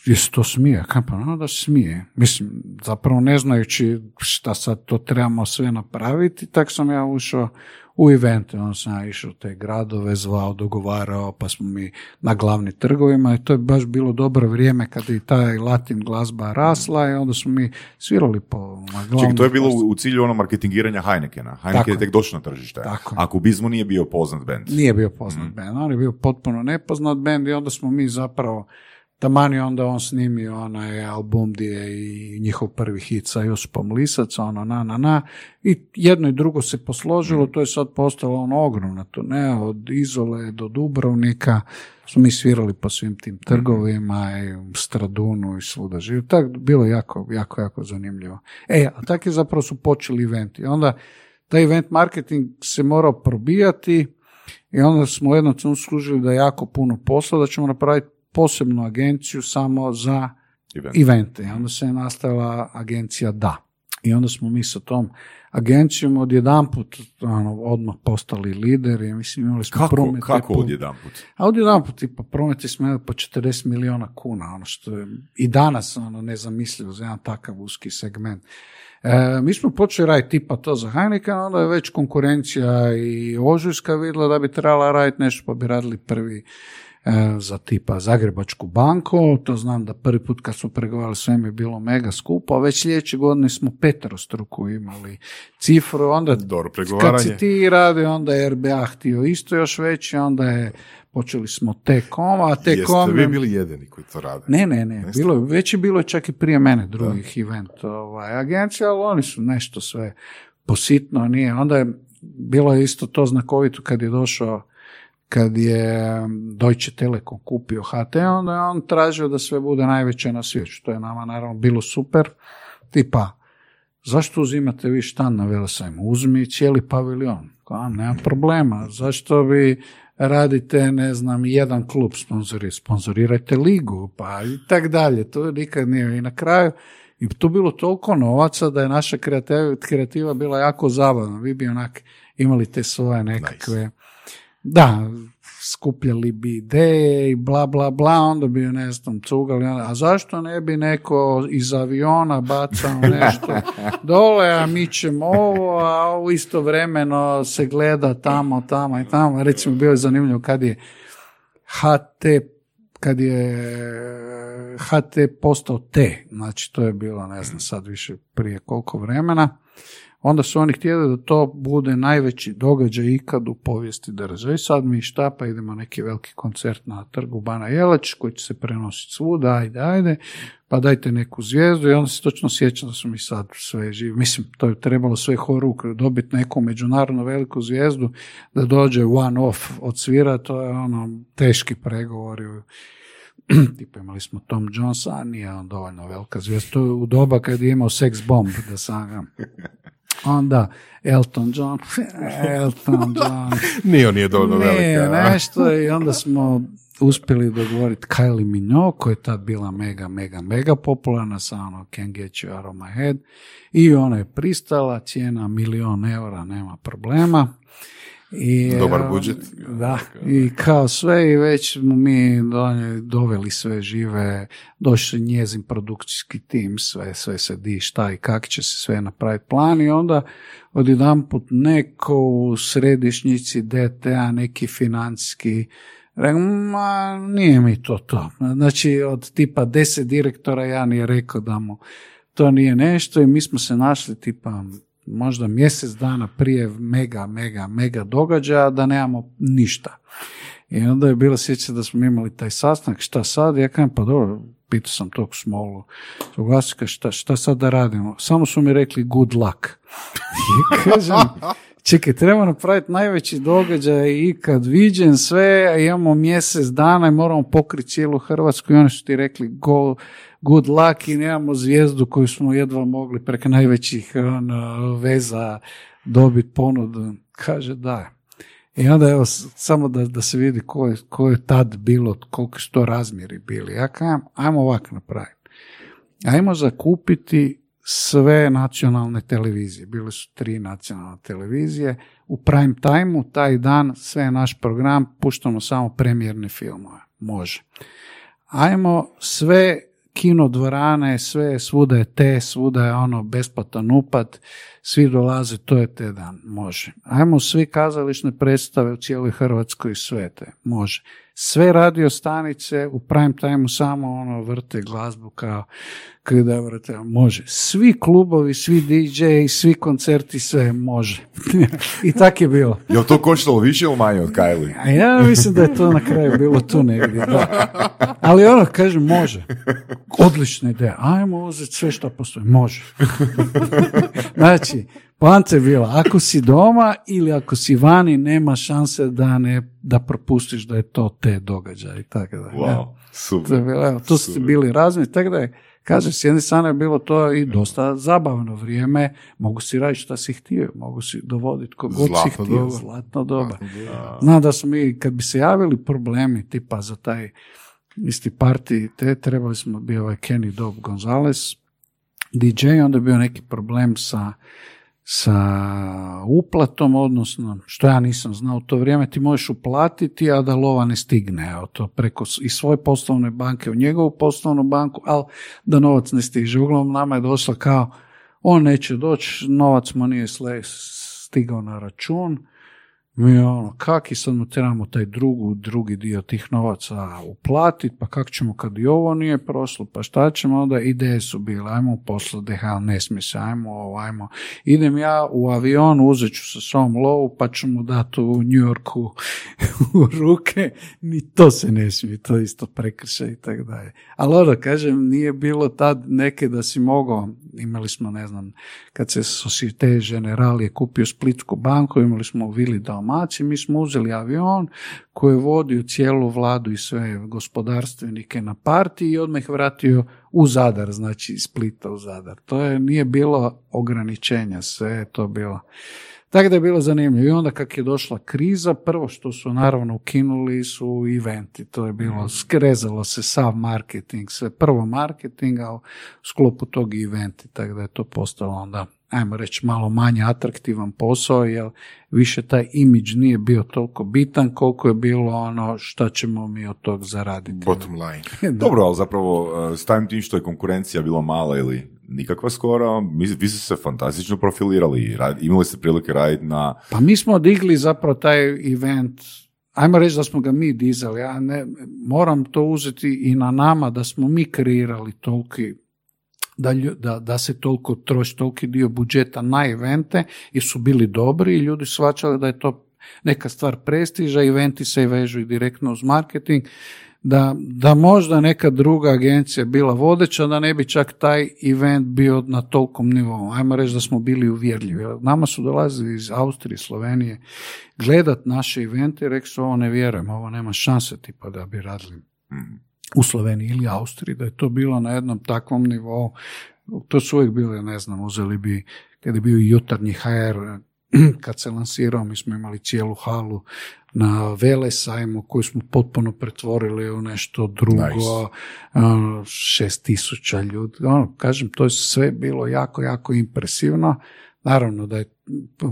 jesi to smije? Kaj pa no, da smije. Mislim, zapravo ne znajući šta sad to trebamo sve napraviti, tak sam ja ušao u evente, onda sam ja išao te gradove, zvao, dogovarao, pa smo mi na glavnim trgovima i to je baš bilo dobro vrijeme kad je i taj latin glazba rasla i onda smo mi svirali po na glavnim to je bilo u cilju ono marketingiranja Heinekena. Heineken Tako je tek došao na tržište. Tako. A nije bio poznat band. Nije bio poznat band, on je bio potpuno nepoznat band i onda smo mi zapravo Taman je onda on snimio onaj album gdje je i njihov prvi hit sa Josipom Lisac, ono na na na i jedno i drugo se posložilo, to je sad postalo ono ogromna turneja od Izole do Dubrovnika, smo mi svirali po svim tim trgovima i Stradunu i svuda živi. Tak, bilo jako, jako, jako zanimljivo. E, a tako je zapravo su počeli eventi. Onda taj event marketing se morao probijati i onda smo jednom skužili da je jako puno posla, da ćemo napraviti posebnu agenciju samo za Event. evente. I onda se je nastavila agencija Da. I onda smo mi sa tom agencijom odjedanput ono, odmah postali lideri. Mislim, imali smo Kako, promete kako po- odjedanput? a odjedanput, tipa, prometi smo imali po 40 miliona kuna, ono što je i danas ono nezamislivo za jedan takav uski segment. E, mi smo počeli raditi tipa to za Heineken, onda je već konkurencija i Ožujska vidjela da bi trebala raditi nešto, pa bi radili prvi za tipa Zagrebačku banku, to znam da prvi put kad smo pregovarali sve mi je bilo mega skupo, a već sljedeće godine smo peterostruku imali cifru, onda Dobro kad si ti radio, onda je RBA htio isto još veći, onda je počeli smo T-com, a Jeste T-com... vi je- bili jedini koji to rade? Ne, ne, ne, Jeste? bilo, već je bilo čak i prije mene drugih event ovaj, agencija, ali oni su nešto sve positno, nije. Onda je bilo je isto to znakovito kad je došao kad je Deutsche Telekom kupio HT, onda je on tražio da sve bude najveće na svijetu, što je nama naravno bilo super, tipa zašto uzimate vi štan na velosajmu? Uzmi cijeli paviljon. Kao, nema problema. Zašto vi radite, ne znam, jedan klub sponzori, sponzorirajte ligu, pa i tak dalje. To nikad nije. I na kraju, i tu bilo toliko novaca da je naša kreativa, kreativa bila jako zabavna. Vi bi onak imali te svoje nekakve, da, skupljali bi ideje i bla bla bla, onda bi ne znam cugali, a zašto ne bi neko iz aviona bacao (laughs) nešto dole, a mi ćemo ovo, a u istovremeno se gleda tamo, tamo i tamo. Recimo, bilo je zanimljivo kad je HT kad je HT postao T, znači to je bilo, ne znam sad više prije koliko vremena, onda su oni htjeli da to bude najveći događaj ikad u povijesti države. I sad mi šta, pa idemo neki veliki koncert na trgu Bana Jelač koji će se prenositi svuda, ajde, ajde, pa dajte neku zvijezdu i onda se točno sjećam da su mi sad sve živi. Mislim, to je trebalo sve horuk dobiti neku međunarodnu veliku zvijezdu da dođe one off od svira, to je ono teški pregovori. (clears throat) Tipa imali smo Tom Jonesa, a nije on dovoljno velika zvijezda. To je u doba kad je imao sex bomb, da sam onda Elton John, Elton (laughs) John, Nije on nije dovoljno velika. nešto i onda smo uspjeli dogovoriti Kylie Minogue koja je tad bila mega, mega, mega popularna sa ono Can Get You Out of My Head i ona je pristala, cijena milion eura, nema problema. I, Dobar budžet. Da, i kao sve i već smo mi do- doveli sve žive, došli njezin produkcijski tim, sve, sve se di, šta i kako će se sve napraviti plan i onda odjedanput neko u središnjici DTA, neki financijski Rekao, ma nije mi to to. Znači, od tipa deset direktora ja nije rekao da mu to nije nešto i mi smo se našli tipa možda mjesec dana prije mega, mega, mega događaja da nemamo ništa. I onda je bilo sjeća da smo imali taj sastanak, šta sad? Ja kažem, pa dobro, pitao sam tog smolu, šta, šta sad da radimo? Samo su mi rekli good luck. (laughs) I kažem, čekaj, treba napraviti najveći događaj ikad viđen sve, a imamo mjesec dana i moramo pokriti cijelu Hrvatsku i oni su ti rekli go, good luck i nemamo zvijezdu koju smo jedva mogli preko najvećih ono, veza dobiti ponudu. Kaže da. I onda evo, samo da, da se vidi ko je, ko je tad bilo, koliko su to razmjeri bili. Ja kažem, ajmo ovako napraviti. Ajmo zakupiti sve nacionalne televizije. Bile su tri nacionalne televizije. U prime time taj dan sve je naš program, puštamo samo premijerne filmove. Može. Ajmo sve kino dvorane, sve, svuda je te, svuda je ono besplatan upad, svi dolaze, to je te dan, može. Ajmo svi kazališne predstave u cijeloj Hrvatskoj, sve te, može. Sve radio stanice u prime time samo ono vrte glazbu kao kada vrte, može. Svi klubovi, svi DJ, svi koncerti, sve može. (laughs) I tak je bilo. Jel to koštalo više ili manje od Kylie? A ja mislim da je to na kraju bilo tu negdje, da. Ali ono, kažem, može. Odlična ideja. Ajmo uzeti sve što postoji. Može. (laughs) znači, poanta je bila, ako si doma ili ako si vani, nema šanse da ne, da propustiš da je to te događaj i tako da. Wow. To super. je bilo, evo, tu su bili razmi, tako da je, kaže, s jedne strane je bilo to i dosta zabavno vrijeme, mogu si raditi šta si htio, mogu si dovoditi kogod si Zlatno htio, doba. zlatno doba. Znam da smo mi, kad bi se javili problemi tipa za taj isti parti, te trebali smo, bio ovaj Kenny Dob Gonzalez, DJ, onda je bio neki problem sa sa uplatom, odnosno što ja nisam znao u to vrijeme, ti možeš uplatiti, a da lova ne stigne, evo to preko iz svoje poslovne banke u njegovu poslovnu banku, ali da novac ne stiže. Uglavnom nama je došlo kao, on neće doći, novac mu nije stigao na račun, mi ono, kak i sad mu trebamo taj drugu, drugi dio tih novaca uplatiti, pa kako ćemo kad i ovo nije prošlo, pa šta ćemo, onda ideje su bile, ajmo poslati DHL, ne smije se, ajmo ovo, ajmo. Idem ja u avion, uzet ću sa svom lovu, pa ću mu dati u New Yorku (laughs) u ruke, ni to se ne smije, to isto prekršaj i tako dalje. Ali ono, kažem, nije bilo tad neke da si mogao, imali smo, ne znam, kad se Societe General je kupio Splitsku banku, imali smo u Vili Dalmaciji, mi smo uzeli avion koji je vodio cijelu vladu i sve gospodarstvenike na partiji i odmah ih vratio u Zadar, znači iz Splita u Zadar. To je, nije bilo ograničenja, sve je to bilo. Tako da je bilo zanimljivo. I onda kak je došla kriza, prvo što su naravno ukinuli su eventi. To je bilo, skrezalo se sav marketing, sve prvo marketing, a u sklopu tog eventi. Tako da je to postalo onda, ajmo reći, malo manje atraktivan posao, jer više taj imidž nije bio toliko bitan koliko je bilo ono šta ćemo mi od tog zaraditi. Bottom line. (laughs) Dobro, ali zapravo uh, s tim tim što je konkurencija bila mala ili nikakva skoro, vi ste se fantastično profilirali imali ste prilike raditi na... Pa mi smo digli zapravo taj event, ajmo reći da smo ga mi dizali, ja ne, moram to uzeti i na nama da smo mi kreirali toliki da, da, da se toliko troši toliki dio budžeta na evente jer su bili dobri i ljudi shvaćali da je to neka stvar prestiža, eventi se vežu i direktno uz marketing, da, da možda neka druga agencija bila vodeća, da ne bi čak taj event bio na tolkom nivou. Ajmo reći da smo bili uvjerljivi. Nama su dolazili iz Austrije, Slovenije, gledat naše evente i rekli su ovo ne vjerujem, ovo nema šanse tipa da bi radili u Sloveniji ili Austriji, da je to bilo na jednom takvom nivou. to su uvijek bile, ne znam, uzeli bi, kad je bio jutarnji HR, (clears throat) kad se lansirao, mi smo imali cijelu halu na vele sajmu koju smo potpuno pretvorili u nešto drugo, nice. šest tisuća ljudi. Ono, kažem, to je sve bilo jako, jako impresivno. Naravno da je,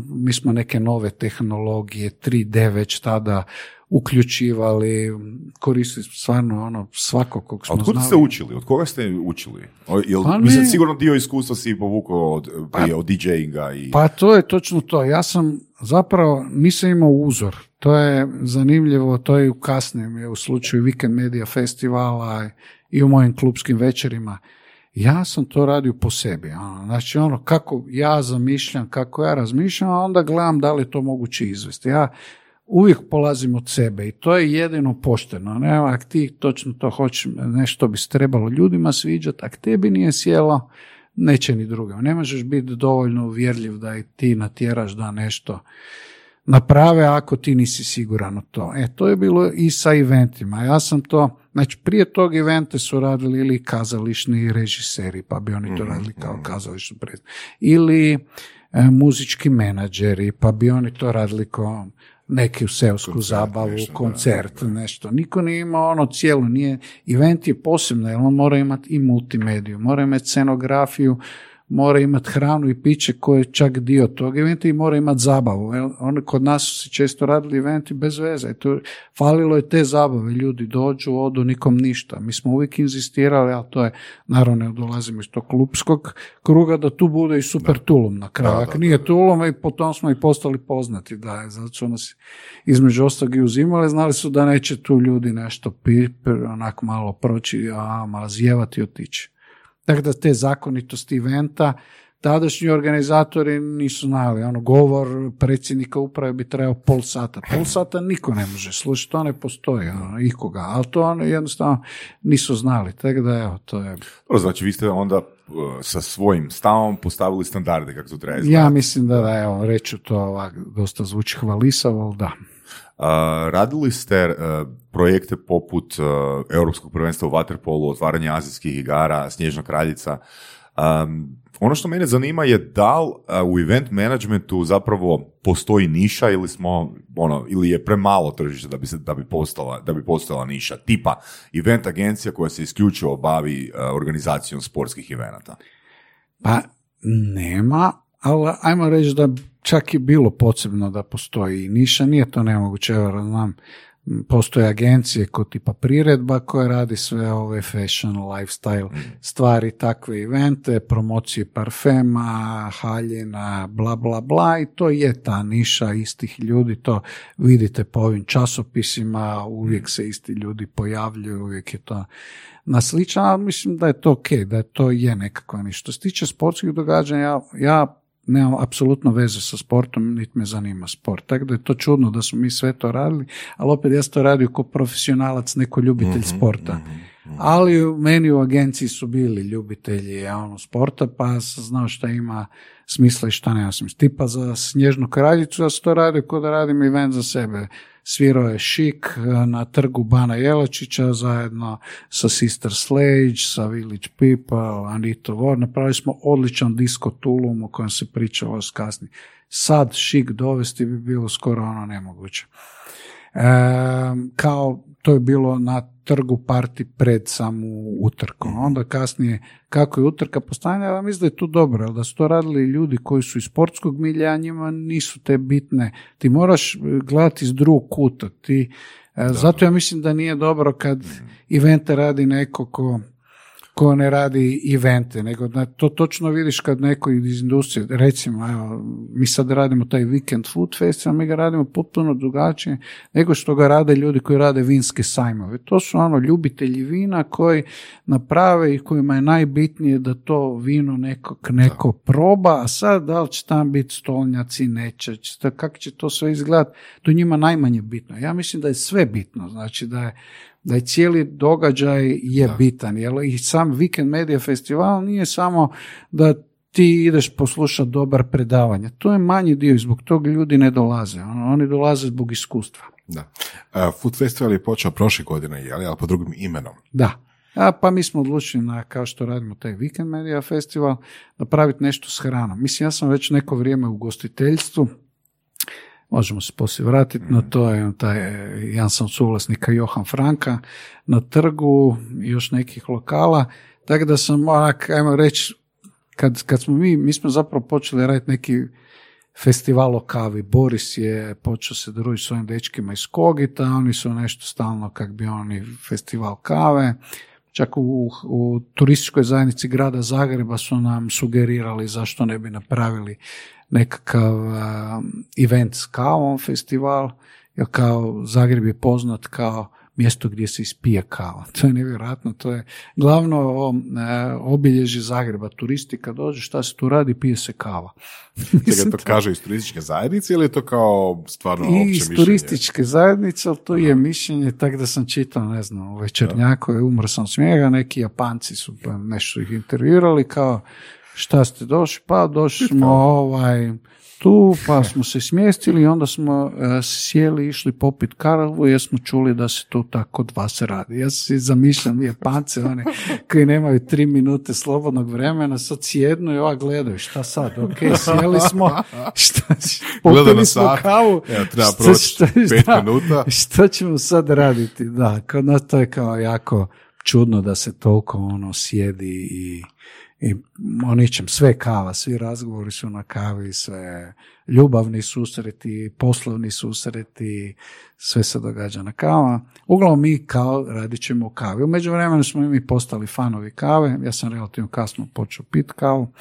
mi smo neke nove tehnologije, 3D već tada uključivali, koristili stvarno ono svako kog smo A od ste učili? Od koga ste učili? Jel, pa mislim, sigurno dio iskustva si povukao od, pa, od DJinga i... Pa to je točno to. Ja sam zapravo nisam imao uzor. To je zanimljivo, to je u kasnijem, u slučaju Weekend Media Festivala i u mojim klubskim večerima. Ja sam to radio po sebi. Ono. Znači ono kako ja zamišljam, kako ja razmišljam, a onda gledam da li je to moguće izvesti. Ja uvijek polazim od sebe i to je jedino pošteno. Ne, ako ti točno to hoćeš, nešto bi se trebalo ljudima sviđati, ako tebi nije sjelo, neće ni drugim. Ne možeš biti dovoljno uvjerljiv da i ti natjeraš da nešto naprave ako ti nisi siguran u to. E, to je bilo i sa eventima. Ja sam to, znači prije tog evente su radili ili kazališni režiseri, pa bi oni to mhm, radili kao mhm. kazališni predstavnik. Ili e, muzički menadžeri, pa bi oni to radili kao neki u seosku zabavu, koncert, nešto. Niko nije imao ono cijelo, nije, event je posebno, jer on mora imati i multimediju, mora imati scenografiju, mora imati hranu i piće koje je čak dio tog eventa i mora imati zabavu. Oni kod nas su se često radili eventi bez veze. To, falilo je te zabave. Ljudi dođu, odu, nikom ništa. Mi smo uvijek inzistirali, a to je, naravno, dolazimo iz tog klubskog kruga, da tu bude i super tulum na kraju. Ako nije tulum, i potom smo i postali poznati. Da, zato su nas između ostalog i uzimali, znali su da neće tu ljudi nešto pi, onako malo proći, a malo zjevati i otići. Dakle, da te zakonitosti eventa, tadašnji organizatori nisu znali. Ono, govor predsjednika uprave bi trebao pol sata. Pol sata niko ne može slušati, to ne postoji, ono, ikoga. Ali to ono, jednostavno nisu znali. Tako da, evo, to je... To znači, vi ste onda uh, sa svojim stavom postavili standarde kako to treba izgledati. Ja mislim da, da evo, reću to ovak, dosta zvuči hvalisavo, ali da. Radili ste uh, projekte poput uh, Europskog prvenstva u Waterpolu, otvaranje azijskih igara, Snježna kraljica. Um, ono što mene zanima je da li uh, u event managementu zapravo postoji niša ili smo ono ili je premalo tržište da bi se da bi postala da bi postojala niša tipa event agencija koja se isključivo bavi organizacijom sportskih evenata. Pa nema, ali ajmo reći da čak i bilo potrebno da postoji. Niša, nije to nemoguće, evo znam Postoje agencije kod tipa priredba koje radi sve ove fashion, lifestyle stvari, takve evente, promocije parfema, haljina, bla bla bla i to je ta niša istih ljudi, to vidite po ovim časopisima, uvijek se isti ljudi pojavljuju, uvijek je to na sličan, ali mislim da je to ok, da je to je nekakva ništa. Što se tiče sportskih događanja, ja, ja nemam apsolutno veze sa sportom, niti me zanima sport. Tako da je to čudno da smo mi sve to radili, ali opet ja sam to radio kao profesionalac, neko ljubitelj mhm, sporta. Mhm, mhm. Ali meni u agenciji su bili ljubitelji ono, sporta, pa sam znao šta ima smisla i šta nema smisla. Tipa za Snježnu kraljicu, ja sam to radio kao da radim event za sebe svirao je Šik eh, na trgu Bana Jelačića zajedno sa Sister Slage, sa Village People, Anito War. Napravili smo odličan disko Tulum o kojem se pričalo kasnije. Sad Šik dovesti bi bilo skoro ono nemoguće. E, kao to je bilo na trgu parti pred samu utrku. Mhm. Onda kasnije kako je utrka postavljena, ja mislim da je to dobro, da su to radili ljudi koji su iz sportskog milja, njima nisu te bitne. Ti moraš gledati iz drugog kuta. Ti, e, zato ja mislim da nije dobro kad mhm. evente radi neko ko ko ne radi evente, nego da to točno vidiš kad neko iz industrije, recimo, evo, mi sad radimo taj Weekend Food Festival, mi ga radimo potpuno drugačije nego što ga rade ljudi koji rade vinske sajmove. To su ono ljubitelji vina koji naprave i kojima je najbitnije da to vino neko, neko proba, a sad da li će tam biti stolnjaci, neće, kako će to sve izgledati, to njima najmanje bitno. Ja mislim da je sve bitno, znači da je da je cijeli događaj je bitan. Jel? I sam Weekend Media Festival nije samo da ti ideš poslušati dobar predavanje. To je manji dio i zbog toga ljudi ne dolaze. Oni dolaze zbog iskustva. Da. Uh, Food Festival je počeo prošle godine, je ali pod drugim imenom. Da. A, pa mi smo odlučili na, kao što radimo taj Weekend Media Festival, napraviti nešto s hranom. Mislim, ja sam već neko vrijeme u gostiteljstvu, možemo se poslije vratiti na to, je taj, jedan sam suvlasnika Johan Franka na trgu i još nekih lokala, tako da sam, onak, ajmo reći, kad, kad smo mi, mi smo zapravo počeli raditi neki festival o kavi. Boris je počeo se družiti s ovim dečkima iz Kogita, oni su nešto stalno kak bi oni festival kave. Čak u, u turističkoj zajednici grada Zagreba su nam sugerirali zašto ne bi napravili nekakav uh, event s kavom festival, jer kao Zagreb je poznat kao mjesto gdje se ispije kava. (laughs) To je nevjerojatno, to je glavno o, e, obilježje Zagreba. Turisti kad dođe, šta se tu radi, pije se kava. (laughs) Čekaj, to kaže iz turističke zajednice ili je to kao stvarno opće mišljenje? iz turističke zajednice, ali to je mišljenje, tako da sam čitao, ne znam, u Večernjaku je umro sam smijega, neki Japanci su pa nešto ih intervjuirali, kao šta ste došli, pa došli smo ovaj, tu, pa smo se smjestili i onda smo e, sjeli, išli popit karavu jer smo čuli da se tu tako dva se radi. Ja si zamišljam Japance, one koji nemaju tri minute slobodnog vremena, sad sjednu i ova gledaju, šta sad, ok, sjeli smo, (laughs) šta, popili smo kavu, evo, treba šta- šta- pet šta- minuta. Što ćemo sad raditi? Da, kod nas to je kao jako čudno da se toliko ono sjedi i, i o ničem, sve kava, svi razgovori su na kavi, sve ljubavni susreti, poslovni susreti, sve se događa na kava. Uglavnom mi kao radit ćemo kavi. U međuvremenu smo mi postali fanovi kave, ja sam relativno kasno počeo pit kavu,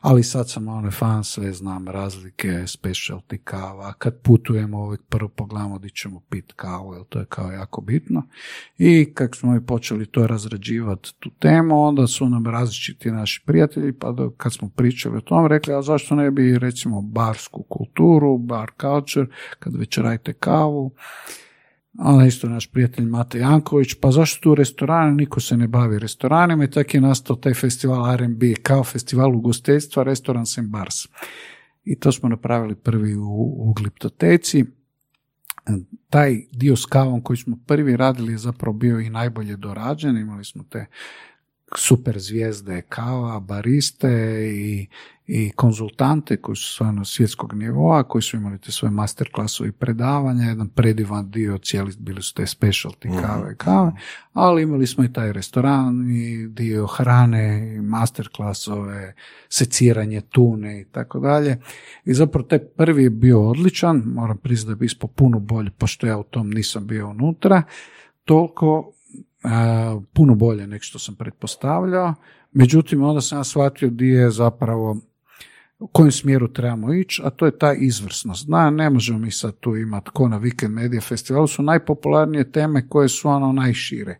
ali sad sam onaj fan, sve znam razlike, specialty kava, kad putujemo uvijek prvo pogledamo di ćemo pit kavu, jer to je kao jako bitno. I kako smo mi počeli to razrađivati tu temu, onda su nam različiti naši prijatelji, pa kad smo pričali o tom, rekli, a zašto ne bi recimo barsku kulturu, bar culture, kad već radite kavu, onda isto naš prijatelj Mate Janković, pa zašto tu restorane, niko se ne bavi restoranima i tako je nastao taj festival R&B kao festival ugostiteljstva, Restaurants and Bars. I to smo napravili prvi u, u Gliptoteci. Taj dio s kavom koji smo prvi radili je zapravo bio i najbolje dorađen, imali smo te super zvijezde kava, bariste i, i konzultante koji su stvarno svjetskog nivoa, koji su imali te svoje masterklasovi i predavanja, jedan predivan dio, cijeli bili su te specialty kave i kave, ali imali smo i taj restoran i dio hrane, i masterklasove, seciranje tune i tako dalje. I zapravo taj prvi je bio odličan, moram priznati da bi ispao puno bolje, pošto ja u tom nisam bio unutra, toliko puno bolje nego što sam pretpostavljao. Međutim, onda sam ja shvatio di je zapravo u kojem smjeru trebamo ići, a to je ta izvrsnost. Zna, ne možemo mi sad tu imati ko na Weekend Media Festivalu, su najpopularnije teme koje su ono najšire.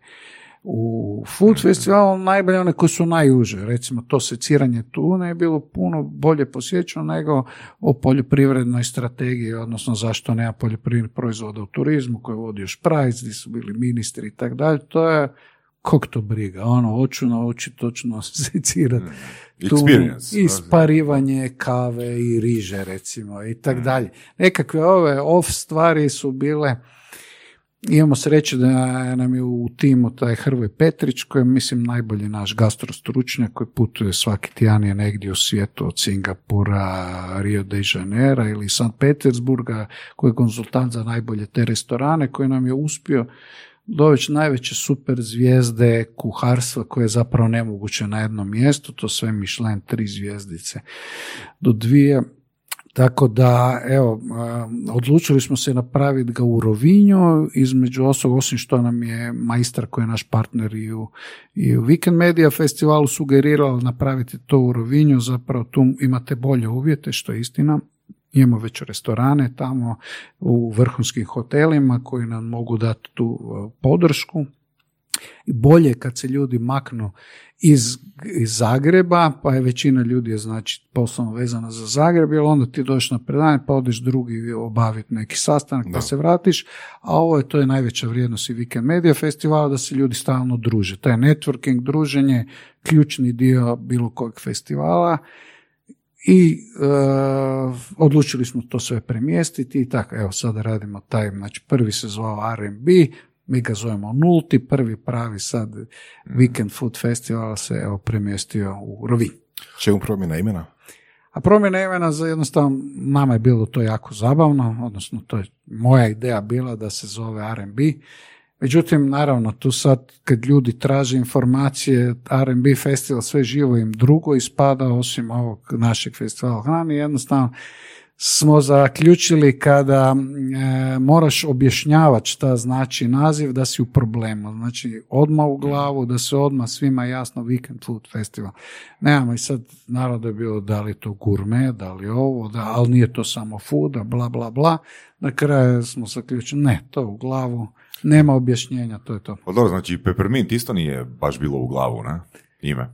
U Food Festivalu najbolje one koje su najuže, recimo to seciranje tune je bilo puno bolje posjećeno nego o poljoprivrednoj strategiji, odnosno zašto nema poljoprivrednih proizvoda u turizmu koje je vodio Šprajc, gdje su bili ministri i tako dalje, to je kog to briga, ono, hoću naučiti točno (laughs) secirati. Tunu, Experience. i sparivanje kave i riže recimo i tak dalje. Nekakve ove off stvari su bile Imamo sreće da nam je u timu taj Hrvoj Petrić, koji je, mislim, najbolji naš gastrostručnjak koji putuje svaki tjedan je negdje u svijetu od Singapura, Rio de Janeiro ili St. Petersburga, koji je konzultant za najbolje te restorane, koji nam je uspio doći najveće super zvijezde kuharstva koje je zapravo nemoguće na jednom mjestu, to sve Michelin tri zvijezdice do dvije. Tako da, evo, odlučili smo se napraviti ga u Rovinju, između ostalog, osim što nam je majstor koji je naš partner i u, i u Weekend Media festivalu sugerirao napraviti to u Rovinju, zapravo tu imate bolje uvjete, što je istina. Imamo već restorane tamo u vrhunskim hotelima koji nam mogu dati tu podršku. I bolje je kad se ljudi maknu iz, iz Zagreba, pa je većina ljudi je znači poslovno vezana za Zagreb, jer onda ti dođeš na predanje, pa odeš drugi obaviti neki sastanak, pa Da. se vratiš, a ovo je, to je najveća vrijednost i Weekend Media festivala, da se ljudi stalno druže. To je networking, druženje, ključni dio bilo kojeg festivala i e, odlučili smo to sve premjestiti i tako, evo sada radimo taj, znači prvi se zvao R&B, mi ga zovemo nulti, prvi pravi sad Weekend Food Festival se evo premjestio u Rovinj. Čemu promjena imena? A promjena imena za jednostavno, nama je bilo to jako zabavno, odnosno to je moja ideja bila da se zove R&B. Međutim, naravno, tu sad kad ljudi traže informacije, R&B festival sve živo im drugo ispada osim ovog našeg festivala hrani, jednostavno smo zaključili kada e, moraš objašnjavati šta znači naziv da si u problemu. Znači odmah u glavu, da se odmah svima jasno Weekend Food Festival. Nemamo i sad naravno je bilo da li to gurme, da li ovo, da, ali nije to samo food, bla bla bla. Na kraju smo zaključili, ne, to u glavu, nema objašnjenja, to je to. Pa dobro, znači Peppermint isto nije baš bilo u glavu, ne? Ime.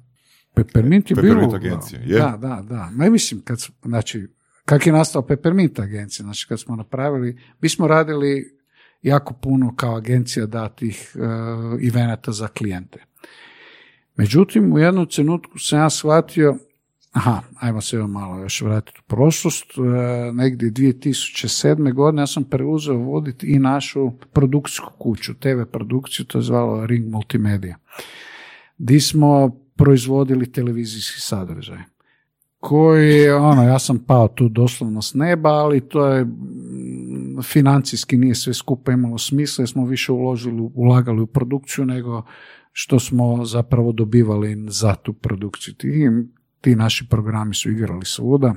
Peppermint je Peppermint bilo... agencija, je? Da, da, da. Ma mislim, kad, znači, kak je nastao Peppermint agencija, znači kad smo napravili, mi smo radili jako puno kao agencija datih uh, za klijente. Međutim, u jednom trenutku sam ja shvatio, aha, ajmo se malo još vratiti u prošlost, e, negdje 2007. godine ja sam preuzeo voditi i našu produkcijsku kuću, TV produkciju, to je zvalo Ring Multimedia, di smo proizvodili televizijski sadržaj koji je, ono, ja sam pao tu doslovno s neba, ali to je mm, financijski nije sve skupa imalo smisla jer smo više uložili, ulagali u produkciju nego što smo zapravo dobivali za tu produkciju. Ti, ti naši programi su igrali svuda.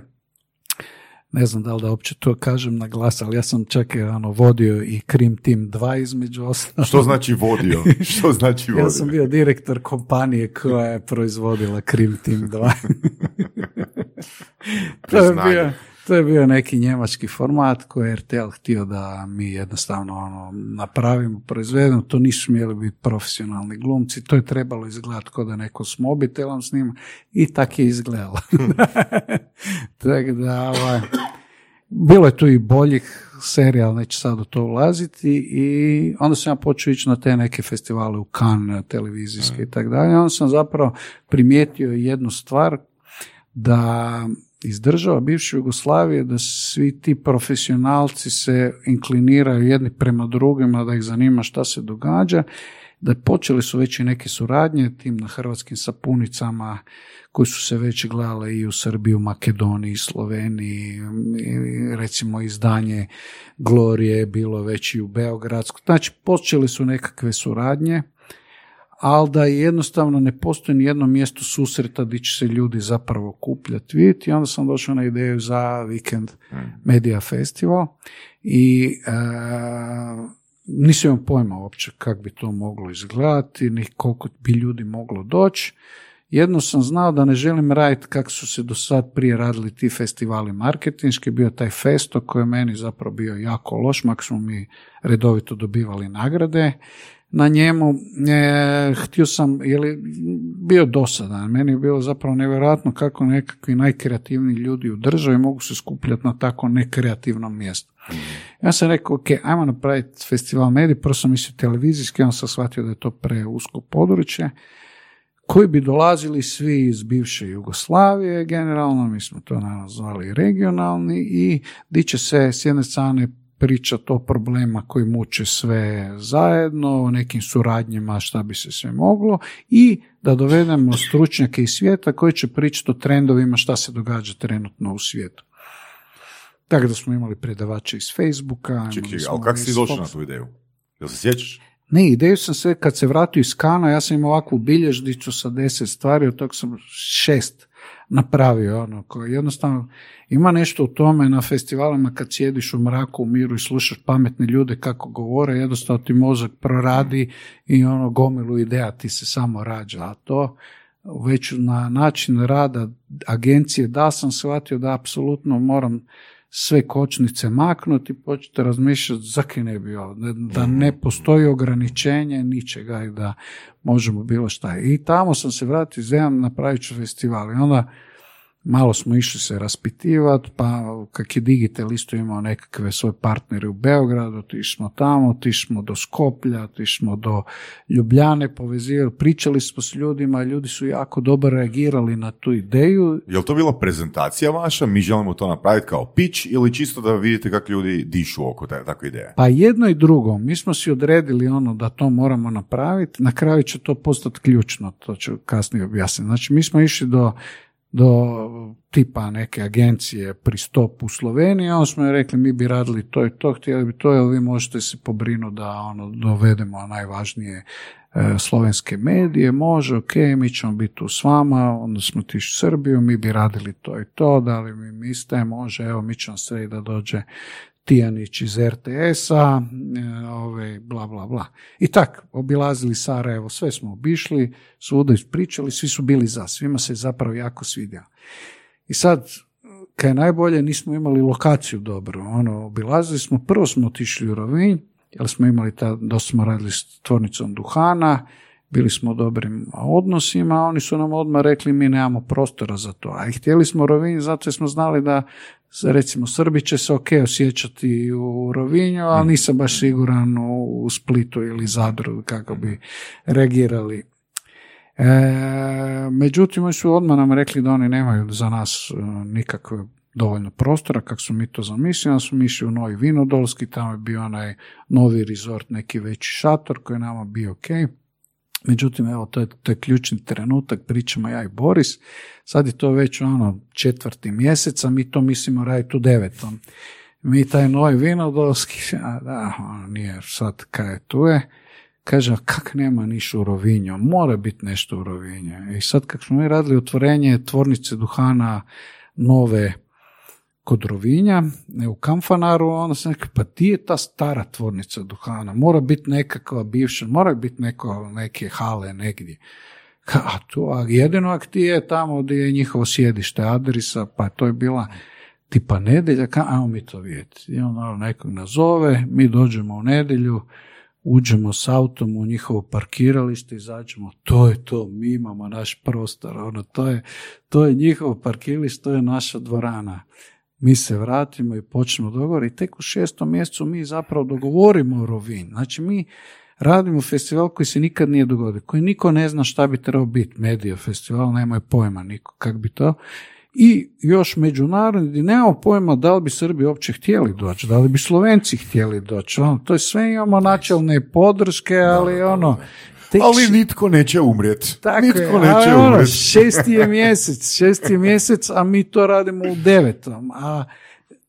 Ne znam da li da uopće to kažem na glas, ali ja sam čak i, ono, vodio i Krim Team 2 između ostalog. Što znači vodio? (laughs) Što znači vodio? Ja sam bio direktor kompanije koja je proizvodila Krim Team 2. (laughs) to, je bio, to je bio neki njemački format koji je RTL htio da mi jednostavno ono, napravimo, proizvedemo. To nisu smjeli biti profesionalni glumci. To je trebalo izgledati kao da neko s mobitelom snima i tak je izgledalo. (laughs) Tako da, ovaj, bilo je tu i boljih serija, ali neću sad u to ulaziti i onda sam ja počeo ići na te neke festivale u Cannes, televizijske i tako dalje. Onda sam zapravo primijetio jednu stvar da iz država bivše Jugoslavije da svi ti profesionalci se inkliniraju jedni prema drugima, da ih zanima šta se događa, da počeli su već i neke suradnje tim na hrvatskim sapunicama koji su se već gledale i u Srbiji, u Makedoniji, Sloveniji, recimo izdanje Glorije je bilo već i u Beogradsku. Znači, počeli su nekakve suradnje, ali da jednostavno ne postoji ni jedno mjesto susreta gdje će se ljudi zapravo kupljati, vidjeti. I onda sam došao na ideju za Weekend Media Festival i e, nisam imao pojma uopće kako bi to moglo izgledati, ni koliko bi ljudi moglo doći. Jedno sam znao da ne želim raditi kako su se do sad prije radili ti festivali marketinški, bio taj festo koji je meni zapravo bio jako loš, mak smo mi redovito dobivali nagrade na njemu. E, htio sam, je li bio dosadan, meni je bilo zapravo nevjerojatno kako nekakvi najkreativniji ljudi u državi mogu se skupljati na tako nekreativnom mjestu. Ja sam rekao, ok, ajmo napraviti festival medij, prvo sam mislio televizijski, onda sam shvatio da je to preusko područje, koji bi dolazili svi iz bivše Jugoslavije generalno, mi smo to naravno zvali regionalni i di će se s jedne strane pričati o problema koji muče sve zajedno, o nekim suradnjima šta bi se sve moglo i da dovedemo stručnjake iz svijeta koji će pričati o trendovima šta se događa trenutno u svijetu. Tako da smo imali predavače iz Facebooka. Čekaj, ali kako si došao na tu ideju? Jel se sjećaš? ne, ideju sam sve, kad se vratio iz Kana, ja sam imao ovakvu bilježnicu sa deset stvari, od toga sam šest napravio, ono, koje jednostavno ima nešto u tome na festivalima kad sjediš u mraku, u miru i slušaš pametne ljude kako govore, jednostavno ti mozak proradi i ono gomilu ideja ti se samo rađa, a to već na način rada agencije da sam shvatio da apsolutno moram sve kočnice maknuti, početi razmišljati zakaj ne bi da ne postoji ograničenje ničega i da možemo bilo šta. I tamo sam se vratio zemljam, napravit ću festival. I onda malo smo išli se raspitivati, pa kak je Digital isto imao nekakve svoje partnere u Beogradu, otišli smo tamo, otišli smo do Skoplja, otišli smo do Ljubljane, povezivali, pričali smo s ljudima, ljudi su jako dobro reagirali na tu ideju. Je li to bila prezentacija vaša, mi želimo to napraviti kao pitch ili čisto da vidite kako ljudi dišu oko te, takve ideje? Pa jedno i drugo, mi smo si odredili ono da to moramo napraviti, na kraju će to postati ključno, to ću kasnije objasniti. Znači mi smo išli do do tipa neke agencije pristop u Sloveniji, onda smo joj rekli mi bi radili to i to, htjeli bi to, jer vi možete se pobrinuti da ono, dovedemo najvažnije e, slovenske medije, može, ok, mi ćemo biti tu s vama, onda smo tiši Srbiju, mi bi radili to i to, da li mi mislite, može, evo mi ćemo sve da dođe Tijanić iz RTS-a, e, ove, bla, bla, bla. I tak, obilazili Sarajevo, sve smo obišli, svuda ispričali, svi su bili za, svima se zapravo jako svidjelo. I sad, kad je najbolje, nismo imali lokaciju dobro. Ono, obilazili smo, prvo smo otišli u Rovinj, jer smo imali, ta, dosta smo radili s tvornicom duhana, bili smo u dobrim odnosima, oni su nam odmah rekli mi nemamo prostora za to. A i htjeli smo Rovinj zato smo znali da recimo Srbi će se ok osjećati u Rovinju, ali nisam baš siguran u Splitu ili Zadru kako bi reagirali. E, međutim, oni su odmah nam rekli da oni nemaju za nas e, nikakve dovoljno prostora, kako su mi to zamislili, onda smo išli u Novi Vinodolski, tamo je bio onaj novi resort, neki veći šator koji je nama bio ok. Međutim, evo, to je, to je ključni trenutak, pričamo ja i Boris. Sad je to već ono četvrti mjesec, a mi to mislimo raditi u devetom. Mi taj novi vinodolski, a da, ono nije sad kaj tu je, kaže, kak nema niš u Rovinju, mora biti nešto u Rovinju. I sad kak smo mi radili otvorenje tvornice duhana nove kod Rovinja, u Kamfanaru, onda sam rekao, pa ti je ta stara tvornica duhana, mora biti nekakva bivša, mora biti neko, neke hale negdje. A tu, a jedino ak ti je tamo gdje je njihovo sjedište adresa, pa to je bila tipa nedjelja, ka, ajmo mi to vidjeti. I onda nekog nazove, mi dođemo u nedjelju, uđemo s autom u njihovo parkiralište, izađemo, to je to, mi imamo naš prostor, ono, to je, to je njihovo parkiralište, to je naša dvorana mi se vratimo i počnemo dogovor i tek u šestom mjesecu mi zapravo dogovorimo Rovin. Znači mi radimo festival koji se nikad nije dogodio, koji niko ne zna šta bi trebao biti, medija festival, nemaju pojma niko kak bi to. I još međunarodni, gdje nemamo pojma da li bi Srbi uopće htjeli doći, da li bi Slovenci htjeli doći. Ono, to je sve imamo načelne podrške, ali ono, ali nitko neće umrijeti. Tako nitko je, neće ono, umrijeti. šesti je mjesec, šesti je mjesec, a mi to radimo u devetom, a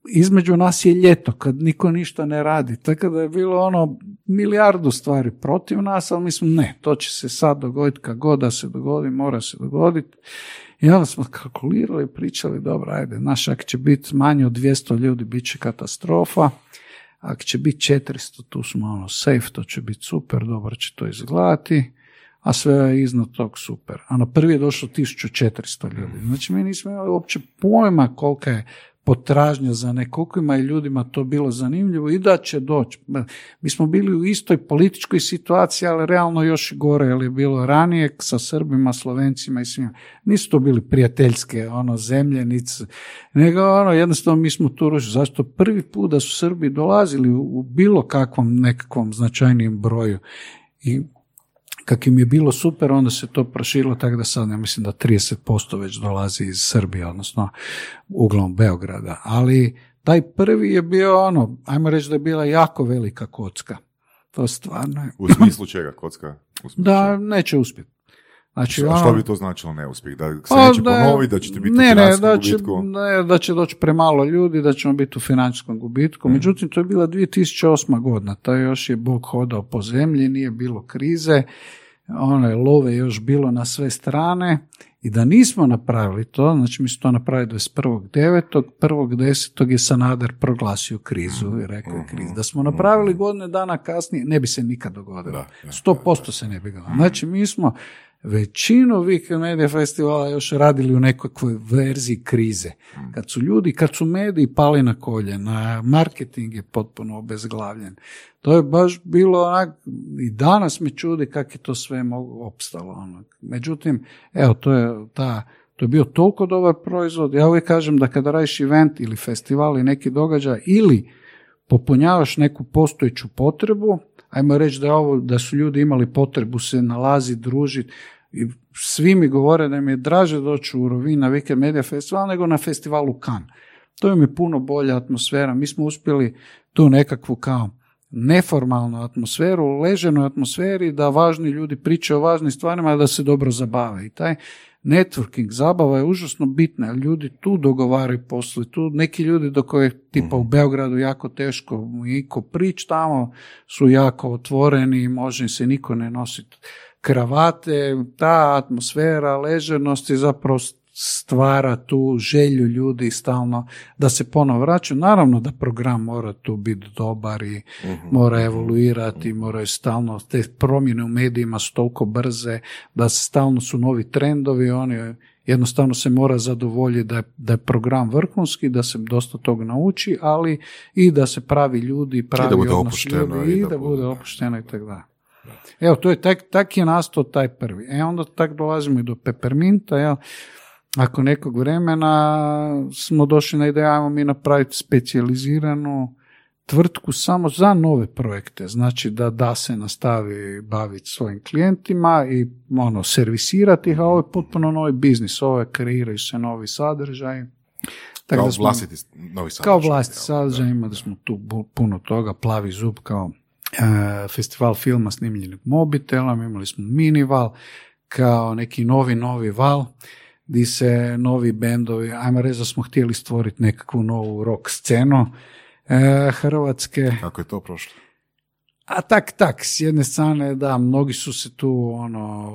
između nas je ljeto, kad niko ništa ne radi. Tako da je bilo ono milijardu stvari protiv nas, ali mislim ne, to će se sad dogoditi, kad god da se dogodi, mora se dogoditi. I onda smo kalkulirali, pričali, dobro, ajde, znaš, ako će biti manje od 200 ljudi, bit će katastrofa. Ako će biti 400, tu smo ono safe, to će biti super, dobro će to izgledati, a sve je iznad tog super. A na prvi je došlo 1400 ljudi. Znači mi nismo imali uopće pojma kolika je potražnja za nekokima i ljudima to bilo zanimljivo i da će doći. Mi smo bili u istoj političkoj situaciji, ali realno još i gore, jer je bilo ranije sa Srbima, Slovencima i svima. Nisu to bili prijateljske ono, zemlje, nic, nego ono, jednostavno mi smo tu rušili. Zašto prvi put da su Srbi dolazili u, u bilo kakvom nekakvom značajnijem broju i kak im je bilo super, onda se to proširilo tako da sad ja mislim da 30% već dolazi iz Srbije, odnosno uglom Beograda. Ali taj prvi je bio ono, ajmo reći da je bila jako velika kocka. To stvarno je. U smislu čega, kocka? Da, neće uspjeti. Znači, Što, ono- što bi to značilo neuspjeh? Da se Pa neće da- ponoviti, da ćete biti ne, ne, da će, gubitku? ne, da će doći premalo ljudi, da ćemo biti u financijskom gubitku. Mhm. Međutim, to je bila 2008. godina. To još je Bog hodao po zemlji, nije bilo krize. Ono je love još bilo na sve strane i da nismo napravili to, znači mi smo to napravili 21.9. 1.10. je Sanader proglasio krizu i rekao je krizu. Da smo napravili godine dana kasnije, ne bi se nikad dogodilo. Da, da, 100% se ne bi dogodilo. Znači mi smo većinu Weekend Media Festivala još radili u nekakvoj verziji krize. Kad su ljudi, kad su mediji pali na koljena, marketing je potpuno obezglavljen. To je baš bilo onak, i danas me čudi kako je to sve mogu opstalo. Ono. Međutim, evo, to je ta To je bio toliko dobar proizvod. Ja uvijek kažem da kada radiš event ili festival ili neki događaj ili popunjavaš neku postojeću potrebu, ajmo reći da, ovo, da su ljudi imali potrebu se nalaziti, družiti, i svi mi govore da im je draže doći u Rovin na Weekend Media Festival nego na festivalu Kan. To je puno bolja atmosfera. Mi smo uspjeli tu nekakvu kao neformalnu atmosferu, leženoj atmosferi da važni ljudi pričaju o važnim stvarima da se dobro zabave. I taj networking, zabava je užasno bitna, ljudi tu dogovaraju poslu. Tu neki ljudi do koje tipa u Beogradu jako teško iko prič tamo su jako otvoreni, može se niko ne nositi kravate, ta atmosfera leženosti zapravo stvara tu želju ljudi stalno da se ponovo vraćaju. Naravno da program mora tu biti dobar i mora evoluirati, moraju stalno, te promjene u medijima su toliko brze da stalno su novi trendovi, oni jednostavno se mora zadovoljiti da je, da je program vrhunski, da se dosta toga nauči, ali i da se pravi ljudi, pravi odnos ljudi i da bude, opušteno i tako dalje. Evo, to je tak, tak je nastao taj prvi. E onda tak dolazimo i do Pepperminta, jel? Ako nekog vremena smo došli na ideju, ajmo mi napraviti specijaliziranu tvrtku samo za nove projekte, znači da da se nastavi baviti svojim klijentima i ono, servisirati ih, a ovo je potpuno novi biznis, ovo je kreiraju se novi sadržaj. Tako Kao da smo- vlastiti novi sadržaj. kao vlastiti sadržaj, imali smo tu puno toga, plavi zub kao festival filma snimljenog mobitelom, imali smo minival kao neki novi, novi val di se novi bendovi, ajmo reći da smo htjeli stvoriti nekakvu novu rock scenu e, Hrvatske. Kako je to prošlo? A tak, tak, s jedne strane, da, mnogi su se tu ono,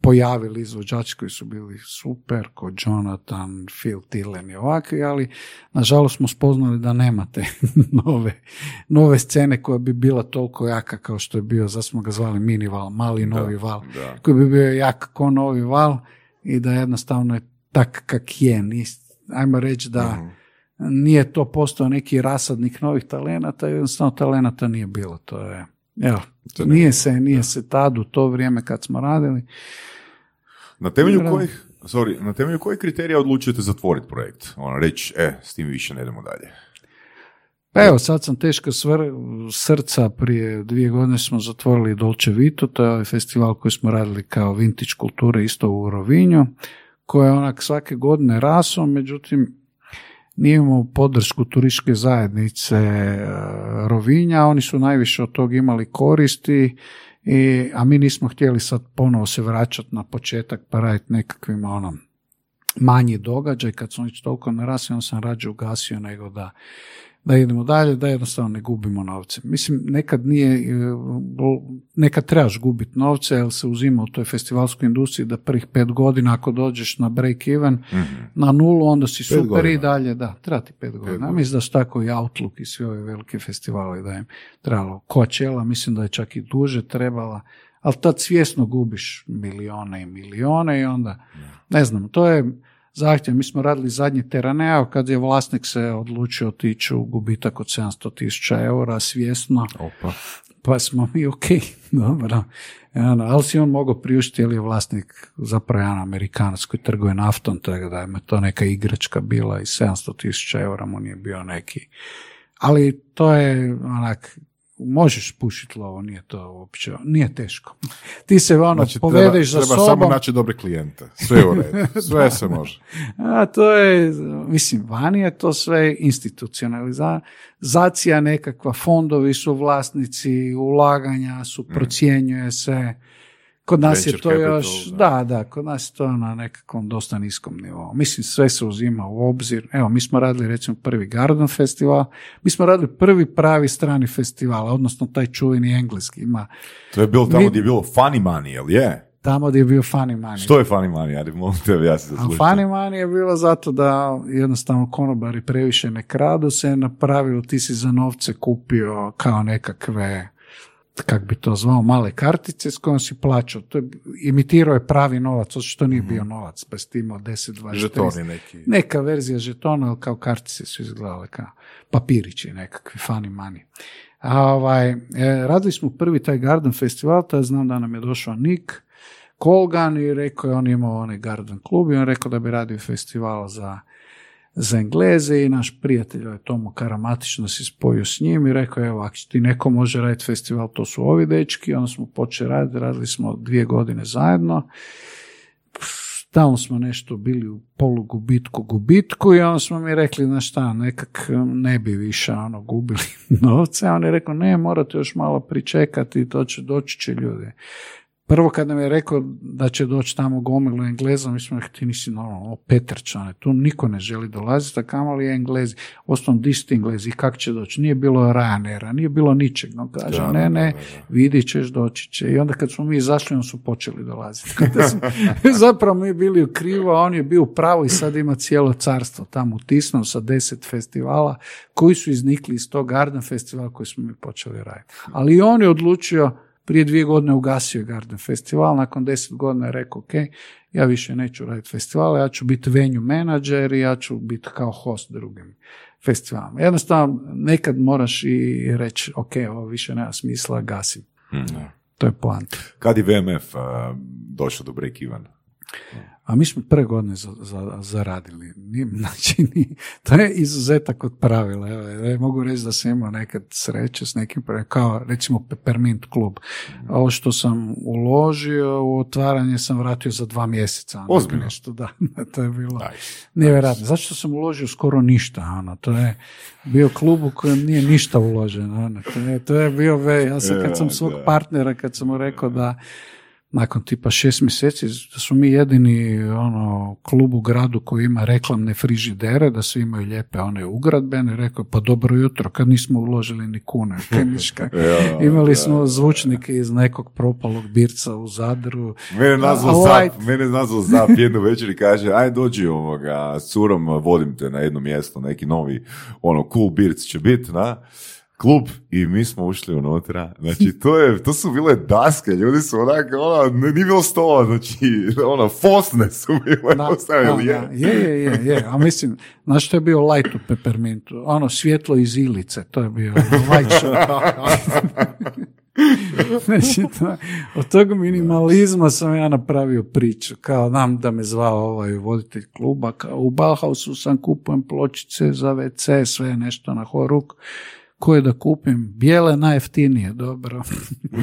pojavili izvođači koji su bili super, ko Jonathan, Phil Tillen i ovakvi, ali nažalost smo spoznali da nemate (laughs) nove, nove scene koja bi bila toliko jaka kao što je bio, zato smo ga zvali mini val, mali novi val, da. koji bi bio jak ko novi val i da jednostavno je tak kak je. Nis- ajmo reći da nije to postao neki rasadnik novih talenata, jednostavno talenata nije bilo. To je, evo, To nije se, nije se tad u to vrijeme kad smo radili. Na temelju Da. kojih, sorry, na temelju kojih kriterija odlučujete zatvoriti projekt? Ono, reći, e, s tim više ne idemo dalje. Pa evo, sad sam teško svr- srca, prije dvije godine smo zatvorili Dolce Vito, to je ovaj festival koji smo radili kao vintage kulture isto u Rovinju, koji je onak svake godine rasao, međutim, nije imao podršku turističke zajednice e, Rovinja, oni su najviše od tog imali koristi, i, a mi nismo htjeli sad ponovo se vraćati na početak pa raditi nekakvim onom manji događaj, kad smo već toliko narasli, on sam rađe ugasio nego da da idemo dalje, da jednostavno ne gubimo novce. Mislim, nekad nije, e, nekad trebaš gubiti novce, jer se uzima u toj festivalskoj industriji da prvih pet godina, ako dođeš na break even, na nulu, onda si super godina. i dalje, da, treba ti pet godina. Mislim da su tako i Outlook i svi ovi veliki festivali da im trebalo. Kočela, mislim da je čak i duže trebala, ali tad svjesno gubiš milione i milione i onda, ne znam, to je zahtjev. Mi smo radili zadnji teraneo kad je vlasnik se odlučio otići u gubitak od 700 tisuća eura svjesno, Opa. pa smo mi ok, (laughs) dobro. Ano, ali si on mogao priuštiti, jer je vlasnik zapravo jedan Amerikanac koji trguje naftom, tako da je to neka igračka bila i 700 tisuća eura mu nije bio neki. Ali to je onak, možeš pušiti lovo, nije to uopće, nije teško. Ti se ono Znači, povedeš treba, za treba sobom. samo naći dobre klijente. Sve je u redu. (laughs) Sve se može. A to je, mislim, vani je to sve institucionalizacija nekakva, fondovi su vlasnici, ulaganja su, procjenjuje se. Kod nas je to capital, još, da. da, da, kod nas je to na nekakvom dosta niskom nivou. Mislim, sve se uzima u obzir. Evo, mi smo radili recimo prvi Garden festival, mi smo radili prvi pravi strani festival, odnosno taj čuveni engleski. Ima To je bilo tamo Mi- gdje je bilo funny money, jel je? tamo gdje je bio Funny Money. Što je funny money? Ajde, molim te, ja se A funny money je bilo zato da jednostavno konobari previše ne kradu se napravilo, ti si za novce kupio kao nekakve kak bi to zvao, male kartice s kojom si plaćao. To je, imitirao je pravi novac, zato što nije bio novac, pa si ti imao 10, 20, 30. Žetoni neki. Neka verzija žetona, ali kao kartice su izgledale kao papirići nekakvi, funny money. A ovaj, e, radili smo prvi taj Garden festival, tad znam da nam je došao Nik, Kolgan i rekao je, on je imao onaj Garden klub i on je rekao da bi radio festival za, za Engleze i naš prijatelj je Tomo Karamatić nas spojio s njim i rekao, evo, ako ti neko može raditi festival, to su ovi dečki, onda smo počeli raditi, radili smo dvije godine zajedno. Tamo smo nešto bili u polugubitku, gubitku i onda smo mi rekli, znaš šta, nekak ne bi više ono, gubili (laughs) novce, a on je rekao, ne, morate još malo pričekati, to će, doći će ljudi. Prvo kad nam je rekao da će doći tamo gomilu Engleza, mi smo rekli, ti nisi normalno, Petrčane, tu niko ne želi dolaziti, a kamali je Englezi. Osnovno, di su ti Englezi i kak će doći? Nije bilo Ryanaira, nije bilo ničeg. No, kaže, ne, ne, vidit ćeš, doći će. I onda kad smo mi izašli, on su počeli dolaziti. (laughs) Smo, (laughs) zapravo mi bili u krivo, a on je bio u pravo i sad ima cijelo carstvo tamo utisnuo sa deset festivala koji su iznikli iz tog Garden festivala koji smo mi počeli raditi. Ali on je odlučio prije dvije godine ugasio je Garden Festival, nakon deset godina je rekao, ok, ja više neću raditi festival, ja ću biti venue menadžer i ja ću biti kao host drugim festivalima. Jednostavno, nekad moraš i reći, ok, ovo više nema smisla, gasim. Hmm. To je poanta. Kad je VMF uh, došao do break even? A mi smo prve godine za, za, zaradili. (laughs) Znači, to je izuzetak od pravila. Evo, ja mogu reći da sam imao nekad sreće s nekim, kao recimo Peppermint klub. Ovo što sam uložio u otvaranje sam vratio za dva mjeseca. Ozbiljno? Nešto, (laughs) da, to je bilo nevjerojatno. Zašto sam uložio skoro ništa? Ono, to je bio klub u kojem nije ništa uloženo. Ono, to, je, to je bio, ve, ja sam kad sam svog partnera, kad sam mu rekao da nakon tipa šest mjeseci da smo mi jedini ono, klub u gradu koji ima reklamne frižidere, da svi imaju lijepe one ugradbene, rekao pa dobro jutro, kad nismo uložili ni kune, (laughs) kemiška. Imali smo zvučnike iz nekog propalog birca u Zadru. Mene nazvao Zap, mene nazvao Zap jednu večer i kaže, aj dođi ovoga, s curom vodim te na jedno mjesto, neki novi, ono, cool birc će biti, na klub i mi smo ušli unutra. Znači, to, je, to su bile daske, ljudi su onak, ono, nije bilo stola, znači, ono, fosne su bile da, postavili. Da, je, je, je, je, a mislim, znaš što je bio light u peppermintu? Ono, svjetlo iz ilice, to je bio light show. (laughs) znači, to, od tog minimalizma sam ja napravio priču, kao nam da me zvao ovaj voditelj kluba, kao u Bauhausu sam kupujem pločice za WC, sve nešto na horuk, koje da kupim, bijele najjeftinije, dobro.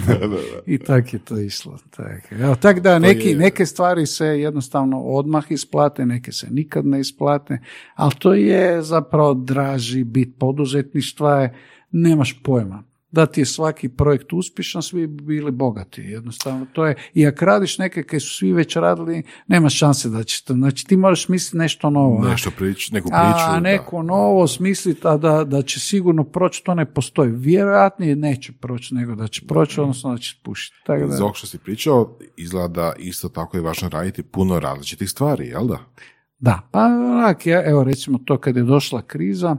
(laughs) I tak je to išlo. Tak. Evo, tak da, neki, neke stvari se jednostavno odmah isplate, neke se nikad ne isplate, ali to je zapravo draži bit poduzetništva, je, nemaš pojma da ti je svaki projekt uspješan, svi bi bili bogati. Jednostavno, to je, i ako radiš neke koji su svi već radili, nema šanse da će to, znači ti moraš misliti nešto novo. Nešto prič, neku priču. A, neko novo smisliti, a da, da će sigurno proći, to ne postoji. Vjerojatnije neće proći, nego da će proći, odnosno da će pušiti. Tako da... Za što si pričao, izgleda isto tako je važno raditi puno različitih stvari, jel da? Da, pa onak, evo recimo to kad je došla kriza,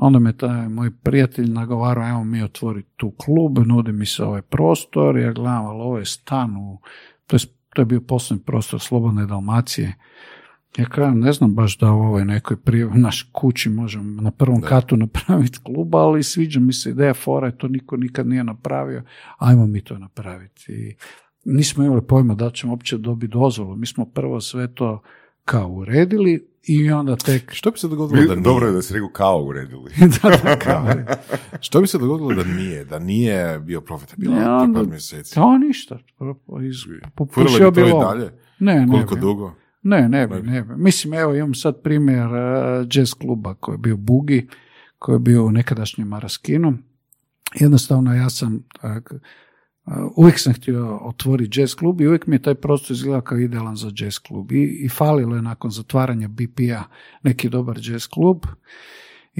Onda me taj moj prijatelj nagovarao, evo mi otvori tu klub, nudi mi se ovaj prostor, ja gledam, ali ovo je stan u, to je, to je bio poslovni prostor Slobodne Dalmacije. Ja kažem, ne znam baš da u ovoj nekoj prije, naš kući možemo na prvom katu napraviti klub, ali sviđa mi se ideja fora, to niko nikad nije napravio, ajmo mi to napraviti. I nismo imali pojma da ćemo uopće dobiti dozvolu. Mi smo prvo sve to kao uredili, i onda tek... Što bi se dogodilo da nije? Dobro je da si rekao kao uredili. (laughs) da, da, kao Što bi se dogodilo da nije? Da nije bio profitabilan ne, onda, par mjeseci? To ništa. Iz, popušio bi dalje? Ne, ne Koliko dugo? Ne, ne bi, ne bi. Mislim, evo imam sad primjer uh, jazz kluba koji je bio Bugi, koji je bio u nekadašnjem Maraskinu. Jednostavno ja sam uh, uvijek sam htio otvoriti jazz klub i uvijek mi je taj prostor izgledao kao idealan za jazz klub. I, i falilo je nakon zatvaranja BP-a neki dobar jazz klub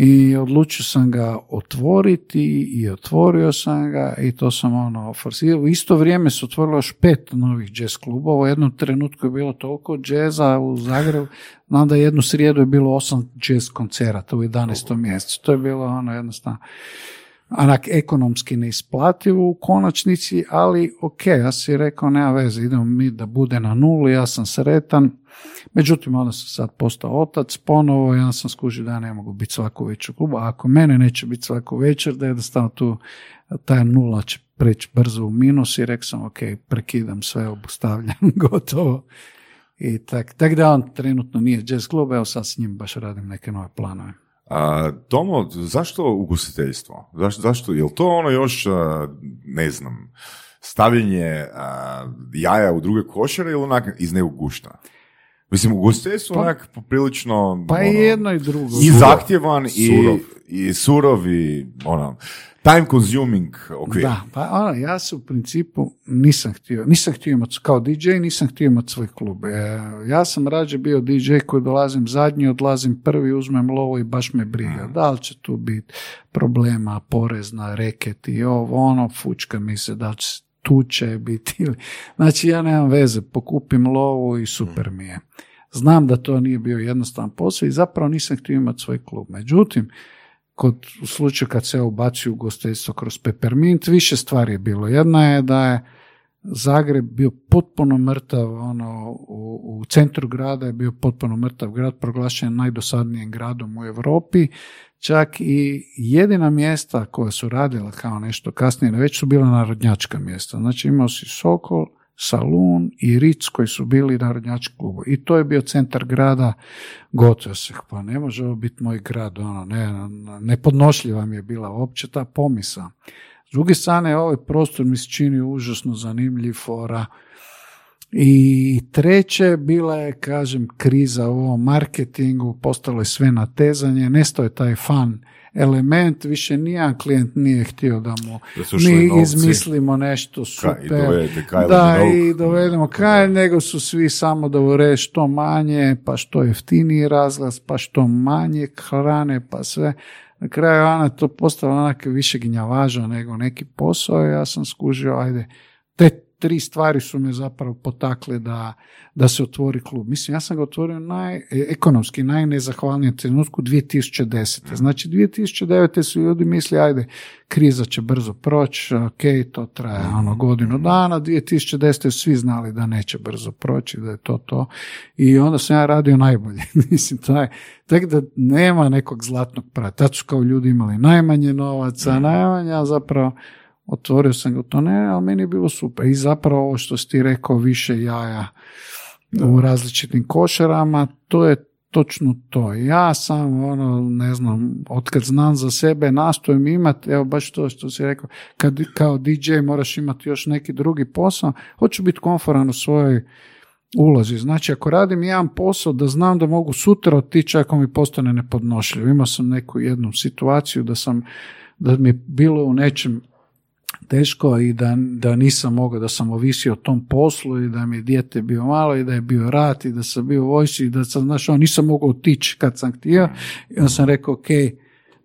i odlučio sam ga otvoriti i otvorio sam ga i to sam ono forsirao. U isto vrijeme se otvorilo još pet novih jazz klubova. U jednom trenutku je bilo toliko džeza u Zagrebu. Znam da jednu srijedu je bilo osam jazz koncerata u 11. mjesecu. To je bilo ono jednostavno onak ekonomski neisplativo u konačnici, ali ok, ja si rekao, nema veze, idemo mi da bude na nuli, ja sam sretan. Međutim, onda sam sad postao otac ponovo, ja sam skužio da ja ne mogu biti svaku večer klubu, a ako mene neće biti svaku večer, da jednostavno tu ta nula će preći brzo u minus i rekao sam, ok, prekidam sve, obustavljam, (laughs) gotovo. I tak, tak da on trenutno nije jazz klub, evo sad s njim baš radim neke nove planove. A, Tomo, zašto ugostiteljstvo? Zašto, zašto? Je li to ono još, a, ne znam, stavljanje a, jaja u druge košare ili onak iz nekog gušta? Mislim, ugostiteljstvo Pa- onak poprilično... Pa i ono, jedno i drugo. I zahtjevan i, Surov. i surov i ono, time consuming okvir. Da, pa ono, ja se u principu nisam htio, nisam htio imati, kao DJ nisam htio imati svoj klub. E, ja sam rađe bio DJ koji dolazim zadnji, odlazim prvi, uzmem lovo i baš me briga. Da li će tu biti problema, porezna, reket i ovo, ono, fučka mi se da li će tuče biti ili... Znači ja nemam veze, pokupim lovu i super mi je. Znam da to nije bio jednostavan posao i zapravo nisam htio imati svoj klub. Međutim, kod, u slučaju kad se ubacio u gostiteljstvo kroz Peppermint, više stvari je bilo. Jedna je da je Zagreb bio potpuno mrtav, ono, u, u centru grada je bio potpuno mrtav grad, proglašen najdosadnijim gradom u Europi, čak i jedina mjesta koja su radila kao nešto kasnije, već su bila narodnjačka mjesta. Znači imao si Sokol, Salun i Ric koji su bili narodnjački klubu. I to je bio centar grada, gotovo se, pa ne može ovo biti moj grad, ono, ne, nepodnošljiva mi je bila uopće ta pomisa. S druge strane, ovaj prostor mi se čini užasno zanimljiv, fora. I treće, bila je, kažem, kriza u ovom marketingu, postalo je sve natezanje, nestao je taj fan element, više nijedan klijent nije htio da mu Da mi novci. izmislimo nešto Ka- i super. dovedete Kylie da, i dovedemo kraj, nego su svi samo da što manje, pa što jeftiniji razglas, pa što manje hrane, pa sve. Na kraju ona to postalo onak više gnjavaža nego neki posao. Ja sam skužio, ajde, te tri stvari su me zapravo potakle da, da se otvori klub. Mislim, ja sam ga otvorio naj, e, ekonomski najnezahvalnijem trenutku 2010. Znači, 2009. su ljudi misli, ajde, kriza će brzo proći, ok, to traje ono godinu dana, 2010. su svi znali da neće brzo proći, da je to to. I onda sam ja radio najbolje. (laughs) Mislim, taj, tek da nema nekog zlatnog prata. Tad su kao ljudi imali najmanje novaca, najmanje, a zapravo otvorio sam ga to ne, ali meni je bilo super. I zapravo ovo što si ti rekao, više jaja u različitim košarama, to je točno to. Ja sam, ono, ne znam, otkad znam za sebe, nastojim imati, evo baš to što si rekao, kad kao DJ moraš imati još neki drugi posao, hoću biti konforan u svojoj ulozi. Znači, ako radim jedan posao, da znam da mogu sutra otići ako mi postane nepodnošljiv. Imao sam neku jednu situaciju da sam, da mi je bilo u nečem teško i da, da nisam mogao, da sam ovisio o tom poslu i da mi je dijete bio malo i da je bio rat i da sam bio vojsci i da sam, znaš, ono, nisam mogao otići kad sam htio. I onda sam rekao, ok,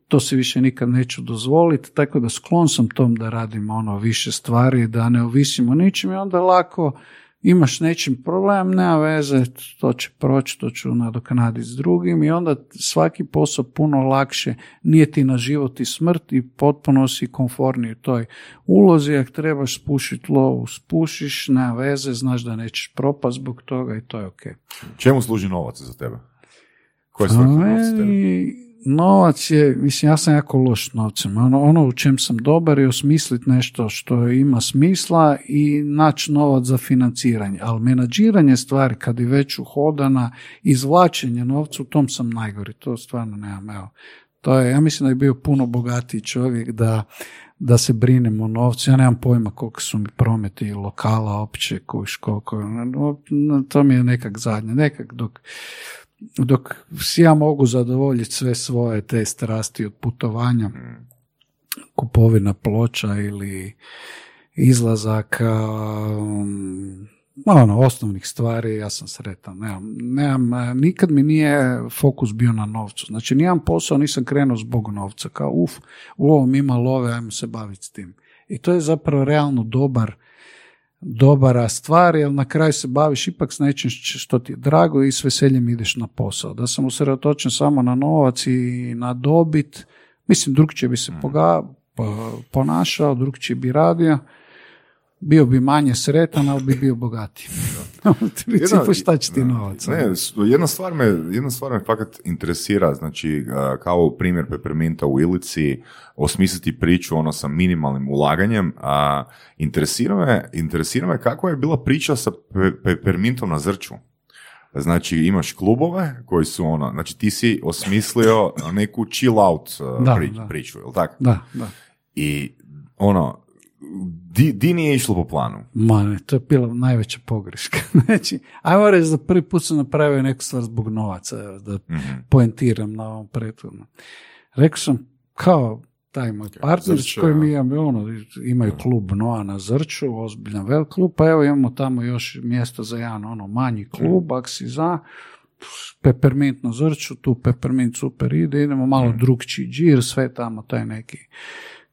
to se više nikad neću dozvoliti, tako da sklon sam tom da radim ono više stvari, da ne ovisim o ničim i onda lako imaš nečim problem, nema veze, to će proći, to ću nadoknaditi s drugim i onda svaki posao puno lakše, nije ti na život i smrt i potpuno si konforniji u toj ulozi, ako trebaš spušiti lovu, spušiš, nema veze, znaš da nećeš propast zbog toga i to je ok. Čemu služi novac za tebe? Koja je novac je, mislim, ja sam jako loš novcem. Ono, ono u čem sam dobar je osmisliti nešto što ima smisla i naći novac za financiranje. Ali menadžiranje stvari, kad je već uhodana, izvlačenje novca, u tom sam najgori. To stvarno nemam, evo. To je, ja mislim da je bio puno bogatiji čovjek da, da se brinem o novcu. Ja nemam pojma koliko su mi prometi lokala opće, koliko, no, to mi je nekak zadnje. Nekak dok, dok ja mogu zadovoljiti sve svoje te strasti od putovanja, kupovina ploča ili izlazaka, um, ono, osnovnih stvari, ja sam sretan. Nemam, nemam, nikad mi nije fokus bio na novcu. Znači, nijedan posao nisam krenuo zbog novca. Kao, uf, u ovom ima love, ajmo se baviti s tim. I to je zapravo realno dobar dobara stvar, jer na kraju se baviš ipak s nečim što ti je drago i s veseljem ideš na posao. Da sam usredotočen samo na novac i na dobit, mislim, drugčije bi se poga- po- ponašao, drugčije bi radio, bio bi manje sretan, ali bi bio bogatiji. Principu (laughs) Jedna- šta će ti novac? ono? Ne, s- jedna stvar me, jedna stvar me fakat interesira, znači kao primjer Pepperminta u Ilici, osmisliti priču ono sa minimalnim ulaganjem, a interesira me, interesira me kako je bila priča sa Pe- Peppermintom na Zrču. Znači imaš klubove koji su ono, znači ti si osmislio (laughs) neku chill out Da, pri- da. priču, jel tako? Da, da. I ono, di, di nije išlo po planu? Ma ne, to je bila najveća pogreška. (laughs) znači, ajmo reći da prvi put sam napravio neku stvar zbog novaca, evo, da Mhm. poentiram na ovom prethodnom. Rekao sam, kao taj moj partner s kojim a? imam, ono, imaju klub Noa na Zrču, ozbiljan velik klub, pa evo imamo tamo još mjesto za jedan ono manji klub, ak si za, Peppermint na Zrču, tu Peppermint super ide, idemo malo drugčiji džir, sve tamo taj neki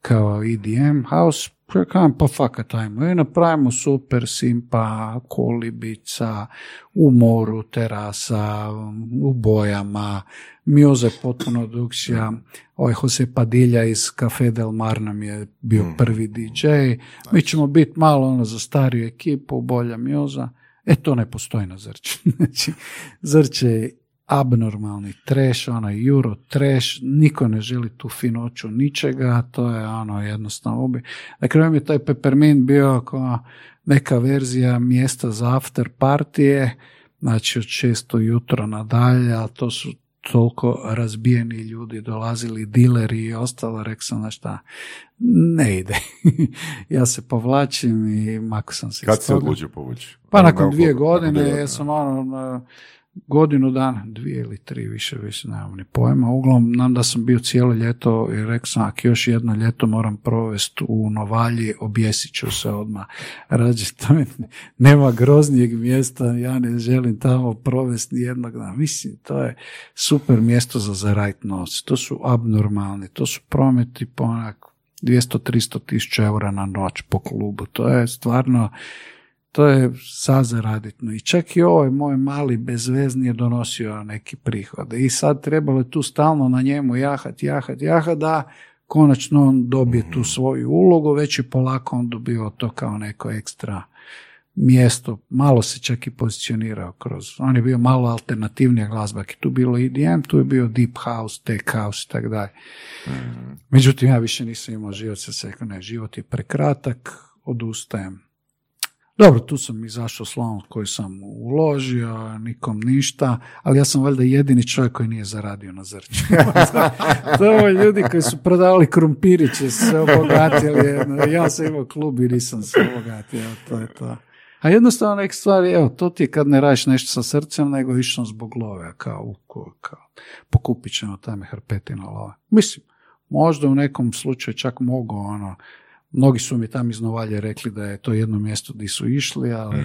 kao EDM house, ja kažem, pa fakat ajmo. I napravimo super simpa, kolibica, u moru, terasa, u bojama, mioza je potpuno drugčija. Ovaj Jose Padilja iz Cafe Del Mar nam je bio prvi DJ. Mi ćemo biti malo ono za stariju ekipu, bolja mioza. E, to ne postoji na Zrče. (laughs) znači, Zrče je abnormalni trash, onaj euro trash, niko ne želi tu finoću ničega, to je ono jednostavno ubi. Na kraju mi je taj Peppermint bio kao neka verzija mjesta za after partije, znači od šesto jutro nadalje, ali to su toliko razbijeni ljudi dolazili, dileri i ostalo, rekao sam, znaš šta, ne ide. (laughs) ja se povlačim i mako sam se Kad se odlučio povući? Pa nakon dvije godine, ja sam ono, godinu dana, dvije ili tri više, više nemam ni pojma. Uglavnom, nam da sam bio cijelo ljeto i rekao sam, ako još jedno ljeto moram provesti u Novalji, objesit ću se odmah. Rađe, (laughs) nema groznijeg mjesta, ja ne želim tamo provesti ni jednog dana. Mislim, to je super mjesto za zaraditi novac. To su abnormalni, to su prometi po onak 200-300 tisuća eura na noć po klubu. To je stvarno to je sad zaraditno. I čak i ovaj moj mali bezvezni je donosio neki prihod. I sad trebalo je tu stalno na njemu jahat, jahat, jahat, da konačno on dobije tu svoju ulogu, već i polako on dobio to kao neko ekstra mjesto, malo se čak i pozicionirao kroz, on je bio malo alternativnija glazba, je tu bilo EDM, tu je bio deep house, tech house i tako dalje. Međutim, ja više nisam imao život, rekao, ne, život je prekratak, odustajem. Dobro, tu sam izašao slon koji sam uložio, nikom ništa, ali ja sam valjda jedini čovjek koji nije zaradio na zrču. (laughs) to je ovo ljudi koji su prodavali krumpiriće, se obogatili, ja sam imao klub i nisam se obogatio, to je to. A jednostavno neke stvari, evo, to ti je kad ne radiš nešto sa srcem, nego išao zbog love, kao, u- ko- kao pokupit ćemo tamo hrpetina love. Mislim, možda u nekom slučaju čak mogu, ono, mnogi su mi tam iz Novalje rekli da je to jedno mjesto gdje su išli, ali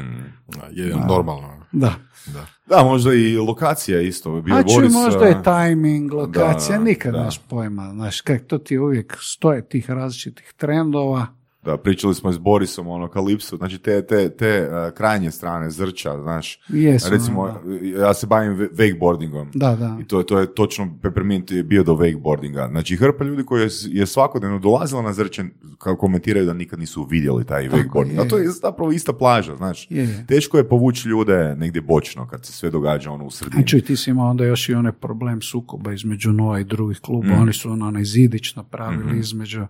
Da, je normalno. da. Da. Da, možda i lokacija isto. Bio čuj, Boris, možda je timing, lokacija, Da, nikad da. nemaš pojma, znaš, kak to ti uvijek stoje tih različitih trendova, Da, pričali smo i s Borisom, ono, Kalipsu, znači te, te, te uh, krajnje strane zrča, znaš. Jesu, Recimo, da. ja se bavim wakeboardingom. Da, da. I to, je- to je točno, Peppermint je bio do wakeboardinga. Znači, hrpa ljudi koji je, je svakodnevno dolazila na zrče, kao komentiraju da nikad nisu vidjeli taj wakeboarding. je. A to je zapravo ista plaža, znači. Je, je. Teško je povući ljude negdje bočno kad se sve događa ono u sredini. A čuj, ti si imao onda još i onaj problem sukoba između Noa i drugih kluba. Mm. Oni su ono, onaj zidić napravili Mhm. između...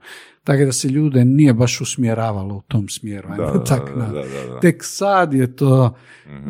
Tako da se ljude nije baš usmjeravalo u tom smjeru. Da, da, tak da, na- da. Tek sad je to Mhm.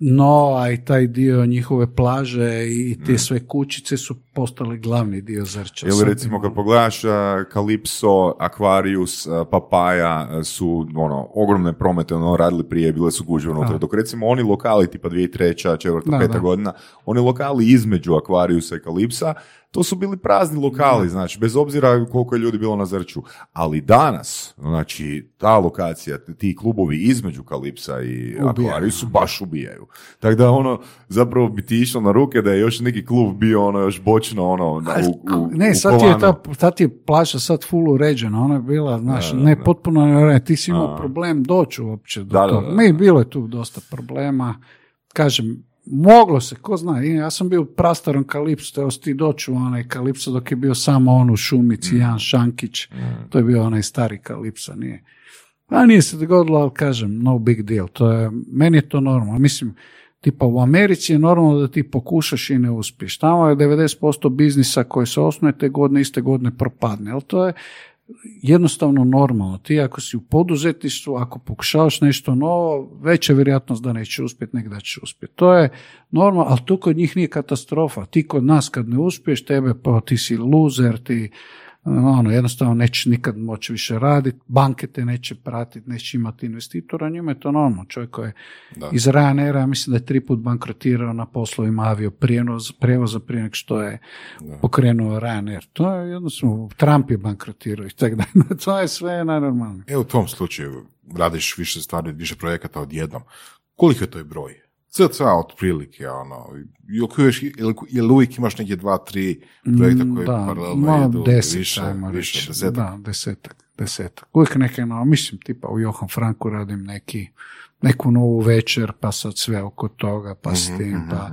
Noa i taj dio njihove plaže i Mhm. te sve kućice su postali glavni dio zrča. Ili recimo kad pogledaš uh, Calypso, Aquarius, uh, Papaja uh, su ono, ogromne promete ono, radili prije, bile su gužve unutra. Dok recimo oni lokali tipa 2003. četvrta, peta godina, oni lokali između Aquariusa i Calypsa, to su bili prazni lokali, znači, bez obzira koliko je ljudi bilo na zrču. Ali danas, znači, ta lokacija, ti klubovi između Kalipsa i. Aquariusu baš ubijaju. Tako da, ono, zapravo bi ti išlo na ruke da je još neki klub bio, ono, još bočno, ono, na, u, u, ne, u sad ti je ta, ta ti je plaža sad full uređena, ona je bila, znaš, Da, da, ne da. potpuno ne, ti si imao A. problem doći uopće do Da, da, toga. Mi bilo je tu dosta problema, kažem, moglo se, ko zna, ja sam bio u prastarom Kalipsu, teo si ti doći u onaj Kalipso dok je bio samo on u Šumici, Jan Šankić, to je bio onaj stari Kalipsa, nije. A nije se dogodilo, ali kažem, no big deal, to je, meni je to normalno, mislim, tipa u Americi je normalno da ti pokušaš i ne uspiješ. Tamo je 90% biznisa koji se osnuje te godine, iste godine propadne, ali to je jednostavno normalno. Ti ako si u poduzetništvu, ako pokušavaš nešto novo, veća je vjerojatnost da neće uspjeti nego da će uspjeti. To je normalno, ali to kod njih nije katastrofa. Ti kod nas kad ne uspiješ, tebe pa ti si luzer, ti ono, jednostavno neće nikad moći više raditi, banke te neće pratiti, neće imati investitora, njima je to normalno. Čovjek koji je Da. iz Ryanaira, mislim da je tri put bankrotirao na poslovima avio prijevoz, prijevoza prije nego što je pokrenuo Ryanair. To je jednostavno, Trump je bankrotirao i tako da, (laughs) to je sve najnormalnije. E, u tom slučaju radiš više stvari, više projekata odjednom. Koliko je to je broj? Cca otprilike, ono, jel, uvijek- imaš neke dva, tri projekta koji da, paralelno malo idu, deset, više, ajmo više, reći. desetak? Da, desetak, desetak. Uvijek neke, no, mislim, tipa u Johan Franku radim neki, neku novu večer, pa sad sve oko toga, pa s Mhm, tim, pa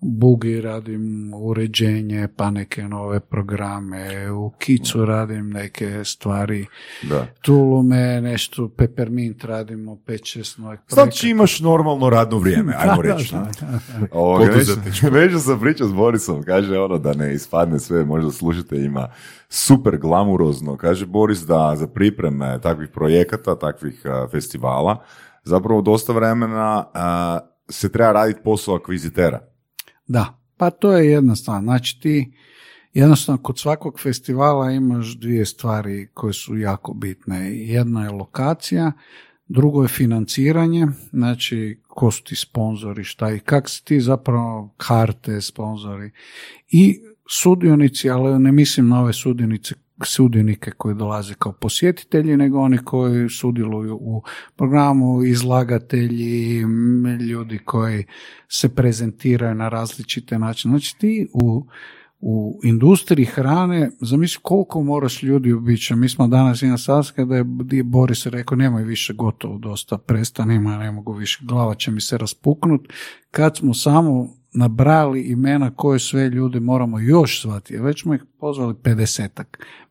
bugi radim uređenje, pa neke nove programe, u Kicu radim neke stvari, Da. Tulume, nešto, Peppermint radimo, 5-6 novih Znači imaš normalno radno vrijeme, (laughs) ajmo reći. (laughs) već, sam pričao s Borisom, kaže ono da ne ispadne sve, možda slušateljima super glamurozno. Kaže Boris da za pripreme takvih projekata, takvih a, festivala, zapravo dosta vremena a, se treba raditi posao akvizitera. Da, pa to je jedna stvar. Znači ti jednostavno kod svakog festivala imaš dvije stvari koje su jako bitne. Jedna je lokacija, drugo je financiranje, znači ko su ti sponzori, šta i kak si ti zapravo karte, sponzori i sudionici, ali ne mislim na ove sudionice sudionike koji dolaze kao posjetitelji, nego oni koji sudjeluju u programu, izlagatelji, ljudi koji se prezentiraju na različite načine. Znači ti u, u industriji hrane, zamisli koliko moraš ljudi obići. Mi smo danas imali sastanka da je Boris rekao nemoj više gotovo dosta, prestanimo, ne mogu više, glava će mi se raspuknut. Kad smo samo nabrali imena koje sve ljude moramo još zvati, već smo ih pozvali 50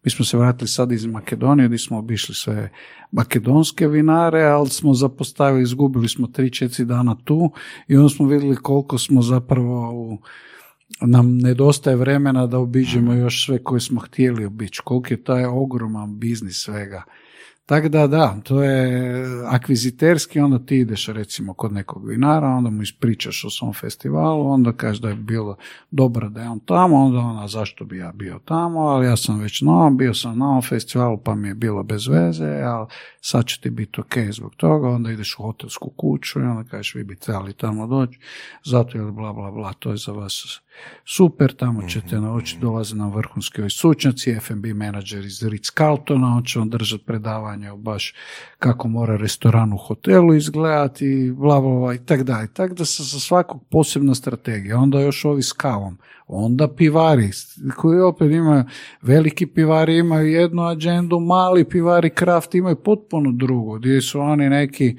Mi smo se vratili sad iz Makedonije gdje smo obišli sve makedonske vinare, ali smo zapostavili, izgubili smo 3-4 dana tu i onda smo vidjeli koliko smo zapravo u, nam nedostaje vremena da obiđemo još sve koje smo htjeli obići, koliko je taj ogroman biznis svega. Tako da da, to je akviziterski, onda ti ideš recimo kod nekog vinara, onda mu ispričaš o svom festivalu, onda kažeš da je bilo dobro da je on tamo, onda ona zašto bi ja bio tamo, ali ja sam već na ovom, bio sam na ovom festivalu pa mi je bilo bez veze, ali sad će ti biti ok zbog toga, onda ideš u hotelsku kuću i onda kažeš vi bi trebali tamo doći, zato jer bla bla bla, to je za vas super, tamo ćete naučiti, dolaze nam vrhunski ovi stručnjaci, F&B menadžer iz Ritz Carltona, on će vam držati predavanje o baš kako mora restoran u hotelu izgledati, bla bla bla i tak dalje. Tako da se za svakog posebna strategija. Onda još ovi s kavom. Onda pivari, koji opet imaju, veliki pivari imaju jednu agendu, mali pivari kraft imaju potpuno drugu, gdje su oni neki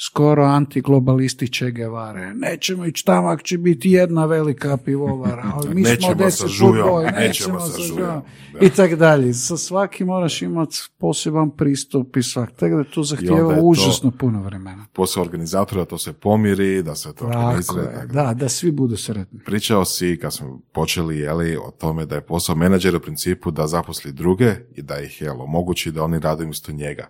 skoro antiglobalisti Che Guevare. Nećemo ići tamo ako će biti jedna velika pivovara, ali mi (laughs) Nećemo smo sa deset žujom, futbol, nećemo nećemo sa žujom. I tak dalje. Sa svakim moraš imati poseban pristup i svak. Tako da to zahtijeva užasno puno vremena. Posao organizatora to se pomiri, da se to Tako organizira. tako da, da svi budu sretni. Pričao si, kad smo počeli, jeli, o tome da je posao menadžera u principu da zaposli druge i da ih, jel, omogući da oni rade umjesto njega.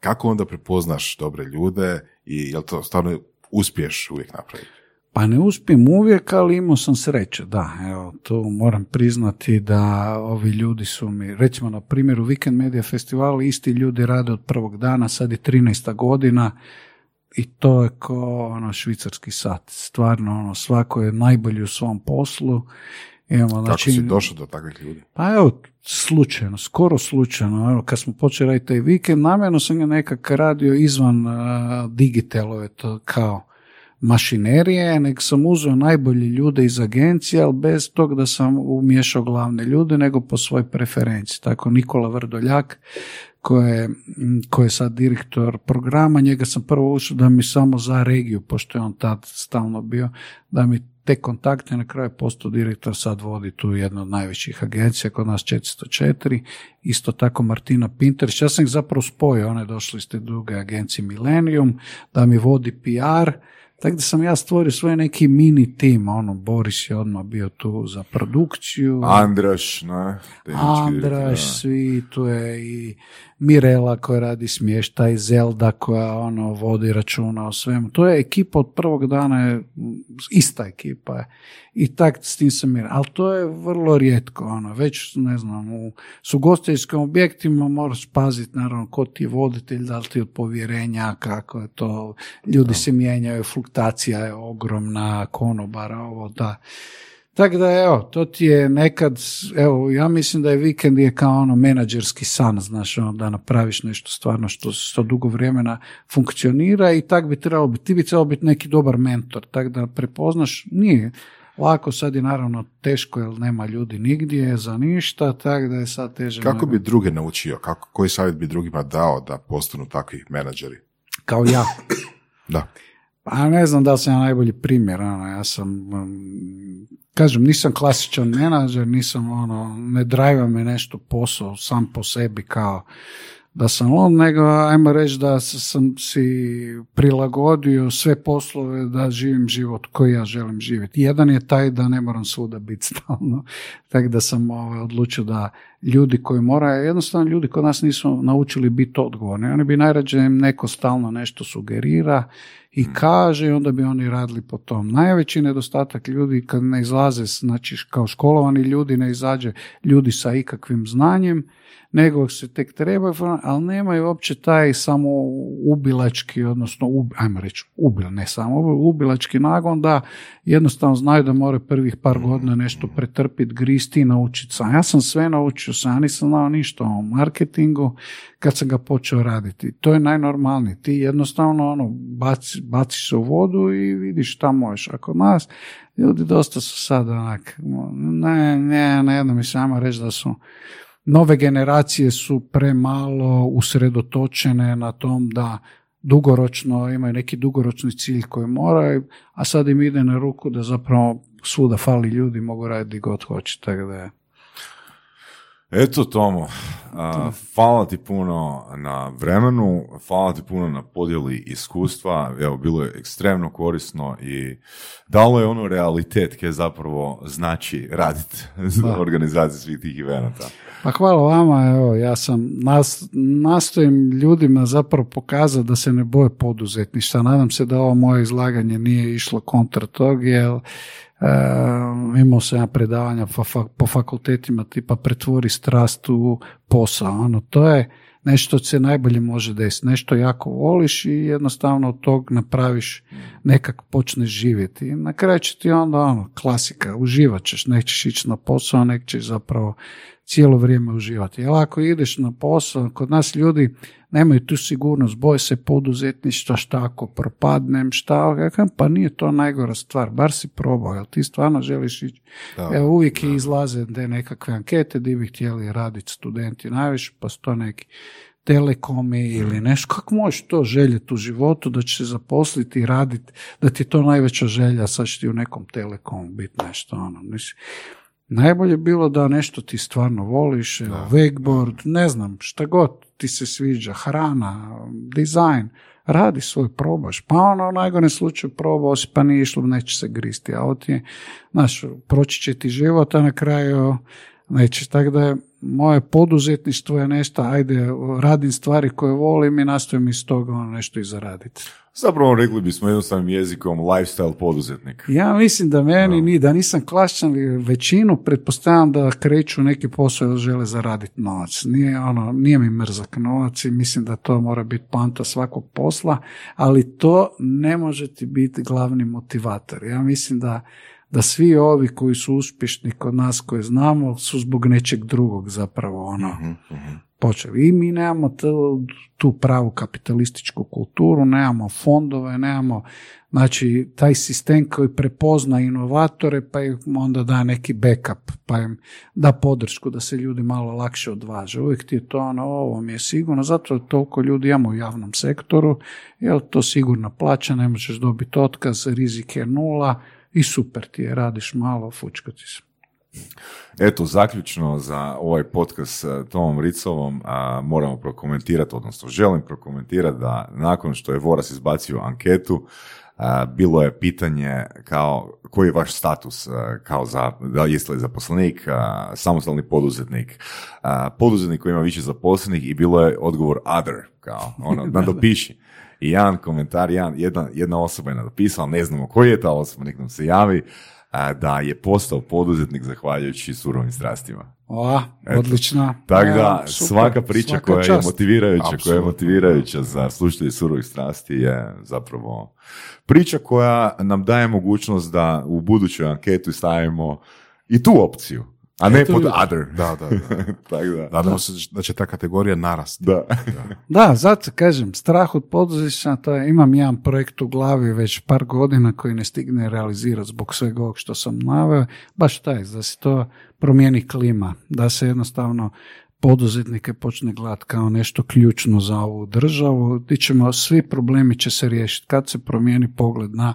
Kako onda prepoznaš dobre ljude i jel to stvarno uspiješ uvijek napraviti? Pa ne uspijem uvijek, ali imao sam sreće, da, evo, to moram priznati da ovi ljudi su mi, recimo na primjeru Weekend Media Festivalu, isti ljudi rade od prvog dana, sad je 13. godina i to je ko ono švicarski sat, stvarno ono, svako je najbolji u svom poslu. Imamo, Kako znači, si došao do takvih ljudi? Pa evo, slučajno, skoro slučajno, evo, kad smo počeli raditi taj vikend, namjerno sam ga nekak radio izvan uh, digitalove, to kao mašinerije, nego sam uzeo najbolje ljude iz agencije, ali bez tog da sam umiješao glavne ljude, nego po svojoj preferenciji. Tako Nikola Vrdoljak, koji je, koji je sad direktor programa, njega sam prvo ušao da mi samo za regiju, pošto je on tad stalno bio, da mi te kontakte na kraju postao direktor, sad vodi tu jednu od najvećih agencija, kod nas 404, isto tako Martina Pinterić, ja sam ih zapravo spojio, one došli iz te druge agencije Millennium, da mi vodi PR, tako da sam ja stvorio svoj neki mini tim, ono, Boris je odmah bio tu za produkciju. Andraš, ne? Andraš, svi, tu je i Mirela koja radi smještaj, Zelda koja ono vodi računa o svemu. To je ekipa od prvog dana, je ista ekipa je. I tak s tim sam mir. Ali to je vrlo rijetko. Ono. Već, ne znam, u sugostiteljskim objektima moraš paziti naravno ko ti je voditelj, da li ti je od povjerenja, kako je to, ljudi se mijenjaju, fluktacija je ogromna, konobara, ovo da. Tako da evo, to ti je nekad, evo, ja mislim da je vikend je kao ono menadžerski san, znaš, ono, da napraviš nešto stvarno što, što dugo vremena funkcionira i tak bi trebalo biti, ti bi trebalo biti neki dobar mentor, tako da prepoznaš, nije lako, sad je naravno teško jer nema ljudi nigdje za ništa, tako da je sad teže. Kako bi druge naučio, kako, koji savjet bi drugima dao da postanu takvi menadžeri? Kao ja. Da. Pa ne znam da li sam ja najbolji primjer, ono, ja sam, um, kažem, nisam klasičan menadžer, nisam ono, ne drajva me nešto posao sam po sebi kao da sam on, nego ajmo reći da sam si prilagodio sve poslove da živim život koji ja želim živjeti. Jedan je taj da ne moram svuda biti stalno, (laughs) tako da sam ovaj, odlučio da ljudi koji moraju, jednostavno ljudi kod nas nisu naučili biti odgovorni. Oni bi najrađe im neko stalno nešto sugerira i kaže i onda bi oni radili po tom. Najveći nedostatak ljudi kad ne izlaze, znači kao školovani ljudi ne izađe ljudi sa ikakvim znanjem, nego se tek trebaju, ali nemaju uopće taj samo ubilački, odnosno, ajmo reći, ubil, ne samo ubilački nagon da jednostavno znaju da moraju prvih par godina nešto pretrpiti, gristi i naučiti sam. Ja sam sve naučio sam, ja nisam znao ništa o marketingu kad sam ga počeo raditi. To je najnormalnije. Ti jednostavno ono, baci, baciš se u vodu i vidiš šta možeš. Ako nas, ljudi dosta su sad onak, ne, ne, ne jedno mi sama reći da su nove generacije su premalo usredotočene na tom da dugoročno imaju neki dugoročni cilj koji moraju, a sad im ide na ruku da zapravo svuda fali ljudi, mogu raditi god hoće, tako da je. Eto Tomo, hvala ti puno na vremenu, hvala ti puno na podjeli iskustva, evo bilo je ekstremno korisno i dalo je ono realitet koje zapravo znači raditi (laughs) za organizaciju svih tih eventa. Pa hvala vama, evo, ja sam nas, nastojim ljudima zapravo pokazati da se ne boje poduzetništva. Nadam se da ovo moje izlaganje nije išlo kontra tog, jer uh, imao sam ja predavanja po fakultetima tipa pretvori strast u posao. Ono, to je nešto se najbolje može desiti, nešto jako voliš i jednostavno od tog napraviš nekak počneš živjeti. I na kraju će ti onda ono, klasika, uživat ćeš, nećeš ići na posao, nek ćeš zapravo cijelo vrijeme uživati. Jer ako ideš na posao, kod nas ljudi nemaju tu sigurnost, boje se poduzetništva, šta ako propadnem, šta, pa nije to najgora stvar, bar si probao, jel ti stvarno želiš ići. Evo uvijek da. izlaze te nekakve ankete gdje bi htjeli raditi studenti najviše, pa su to neki telekomi ili nešto, kako možeš to željeti u životu da će se zaposliti i raditi, da ti je to najveća želja, sad će ti u nekom telekomu biti nešto, ono, mislim, Najbolje bilo da nešto ti stvarno voliš, da. wakeboard, ne znam, šta god ti se sviđa, hrana, dizajn, radi svoj, probaš. Pa ono u najgore slučaju probao si, pa nije išlo, neće se gristi, a ti je, znaš, proći će ti život, a na kraju neće. Tako da je moje poduzetništvo je nešto, ajde, radim stvari koje volim i nastojim iz toga ono nešto i zaraditi. Zapravo rekli bismo jednostavnim jezikom lifestyle poduzetnik. Ja mislim da meni ni, da nisam klasičan većinu, pretpostavljam da kreću neki posao jer žele zaraditi novac. Nije, ono, nije mi mrzak novac i mislim da to mora biti panta svakog posla, ali to ne može ti biti glavni motivator. Ja mislim da da svi ovi koji su uspješni kod nas koje znamo su zbog nečeg drugog zapravo ono Mhm, mhm. počeli. I mi nemamo tu, tu pravu kapitalističku kulturu, nemamo fondove, nemamo znači taj sistem koji prepozna inovatore pa im onda da neki backup, pa im da podršku da se ljudi malo lakše odvaže. Uvijek ti je to ono, ovo mi je sigurno, zato toliko ljudi imamo u javnom sektoru, jer to sigurna plaća, ne možeš dobiti otkaz, rizik je nula i super ti je, radiš malo, fučka ti se. Eto, zaključno za ovaj podcast s Tomom Ricovom a, moramo prokomentirati, odnosno želim prokomentirati da nakon što je Voras izbacio anketu, a, bilo je pitanje kao koji je vaš status a, kao za, da jeste li zaposlenik, a, samostalni poduzetnik, a, poduzetnik koji ima više zaposlenih i bilo je odgovor other, kao ono, (laughs) nadopiši. I jedan komentar, jedan, jedna, jedna osoba je nadopisala, ne znamo koji je ta osoba, nek nam se javi, da je postao poduzetnik zahvaljujući surovim strastima. O, odlična. Tako da, svaka priča svaka koja je motivirajuća, koja je motivirajuća za slušatelje surovih strasti je zapravo priča koja nam daje mogućnost da u budućoj anketu stavimo i tu opciju, a ne Eto pod other. Da, da, da. (laughs) Tako da. Nadamo se da će ta kategorija narasti. Da. Da, zato kažem, strah od poduzeća, to je, imam jedan projekt u glavi već par godina koji ne stigne realizirati zbog svega ovog što sam naveo, baš taj, da se to promijeni klima, da se jednostavno poduzetnike počne gledati kao nešto ključno za ovu državu, di ćemo, svi problemi će se riješiti kad se promijeni pogled na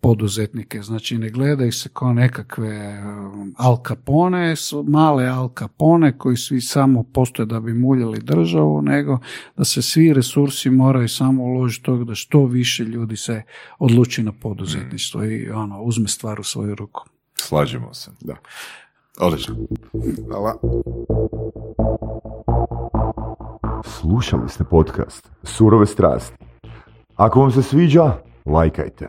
poduzetnike. Znači ne gledaju se kao nekakve um, Al Capone, su male Al Capone koji svi samo postoje da bi muljali državu, nego da se svi resursi moraju samo uložiti toga da što više ljudi se odluči na poduzetništvo i ono, uzme stvar u svoju ruku. Slažemo se. Da. Odlično. Hvala. Slušali ste podcast Surove strasti. Ako vam se sviđa, lajkajte.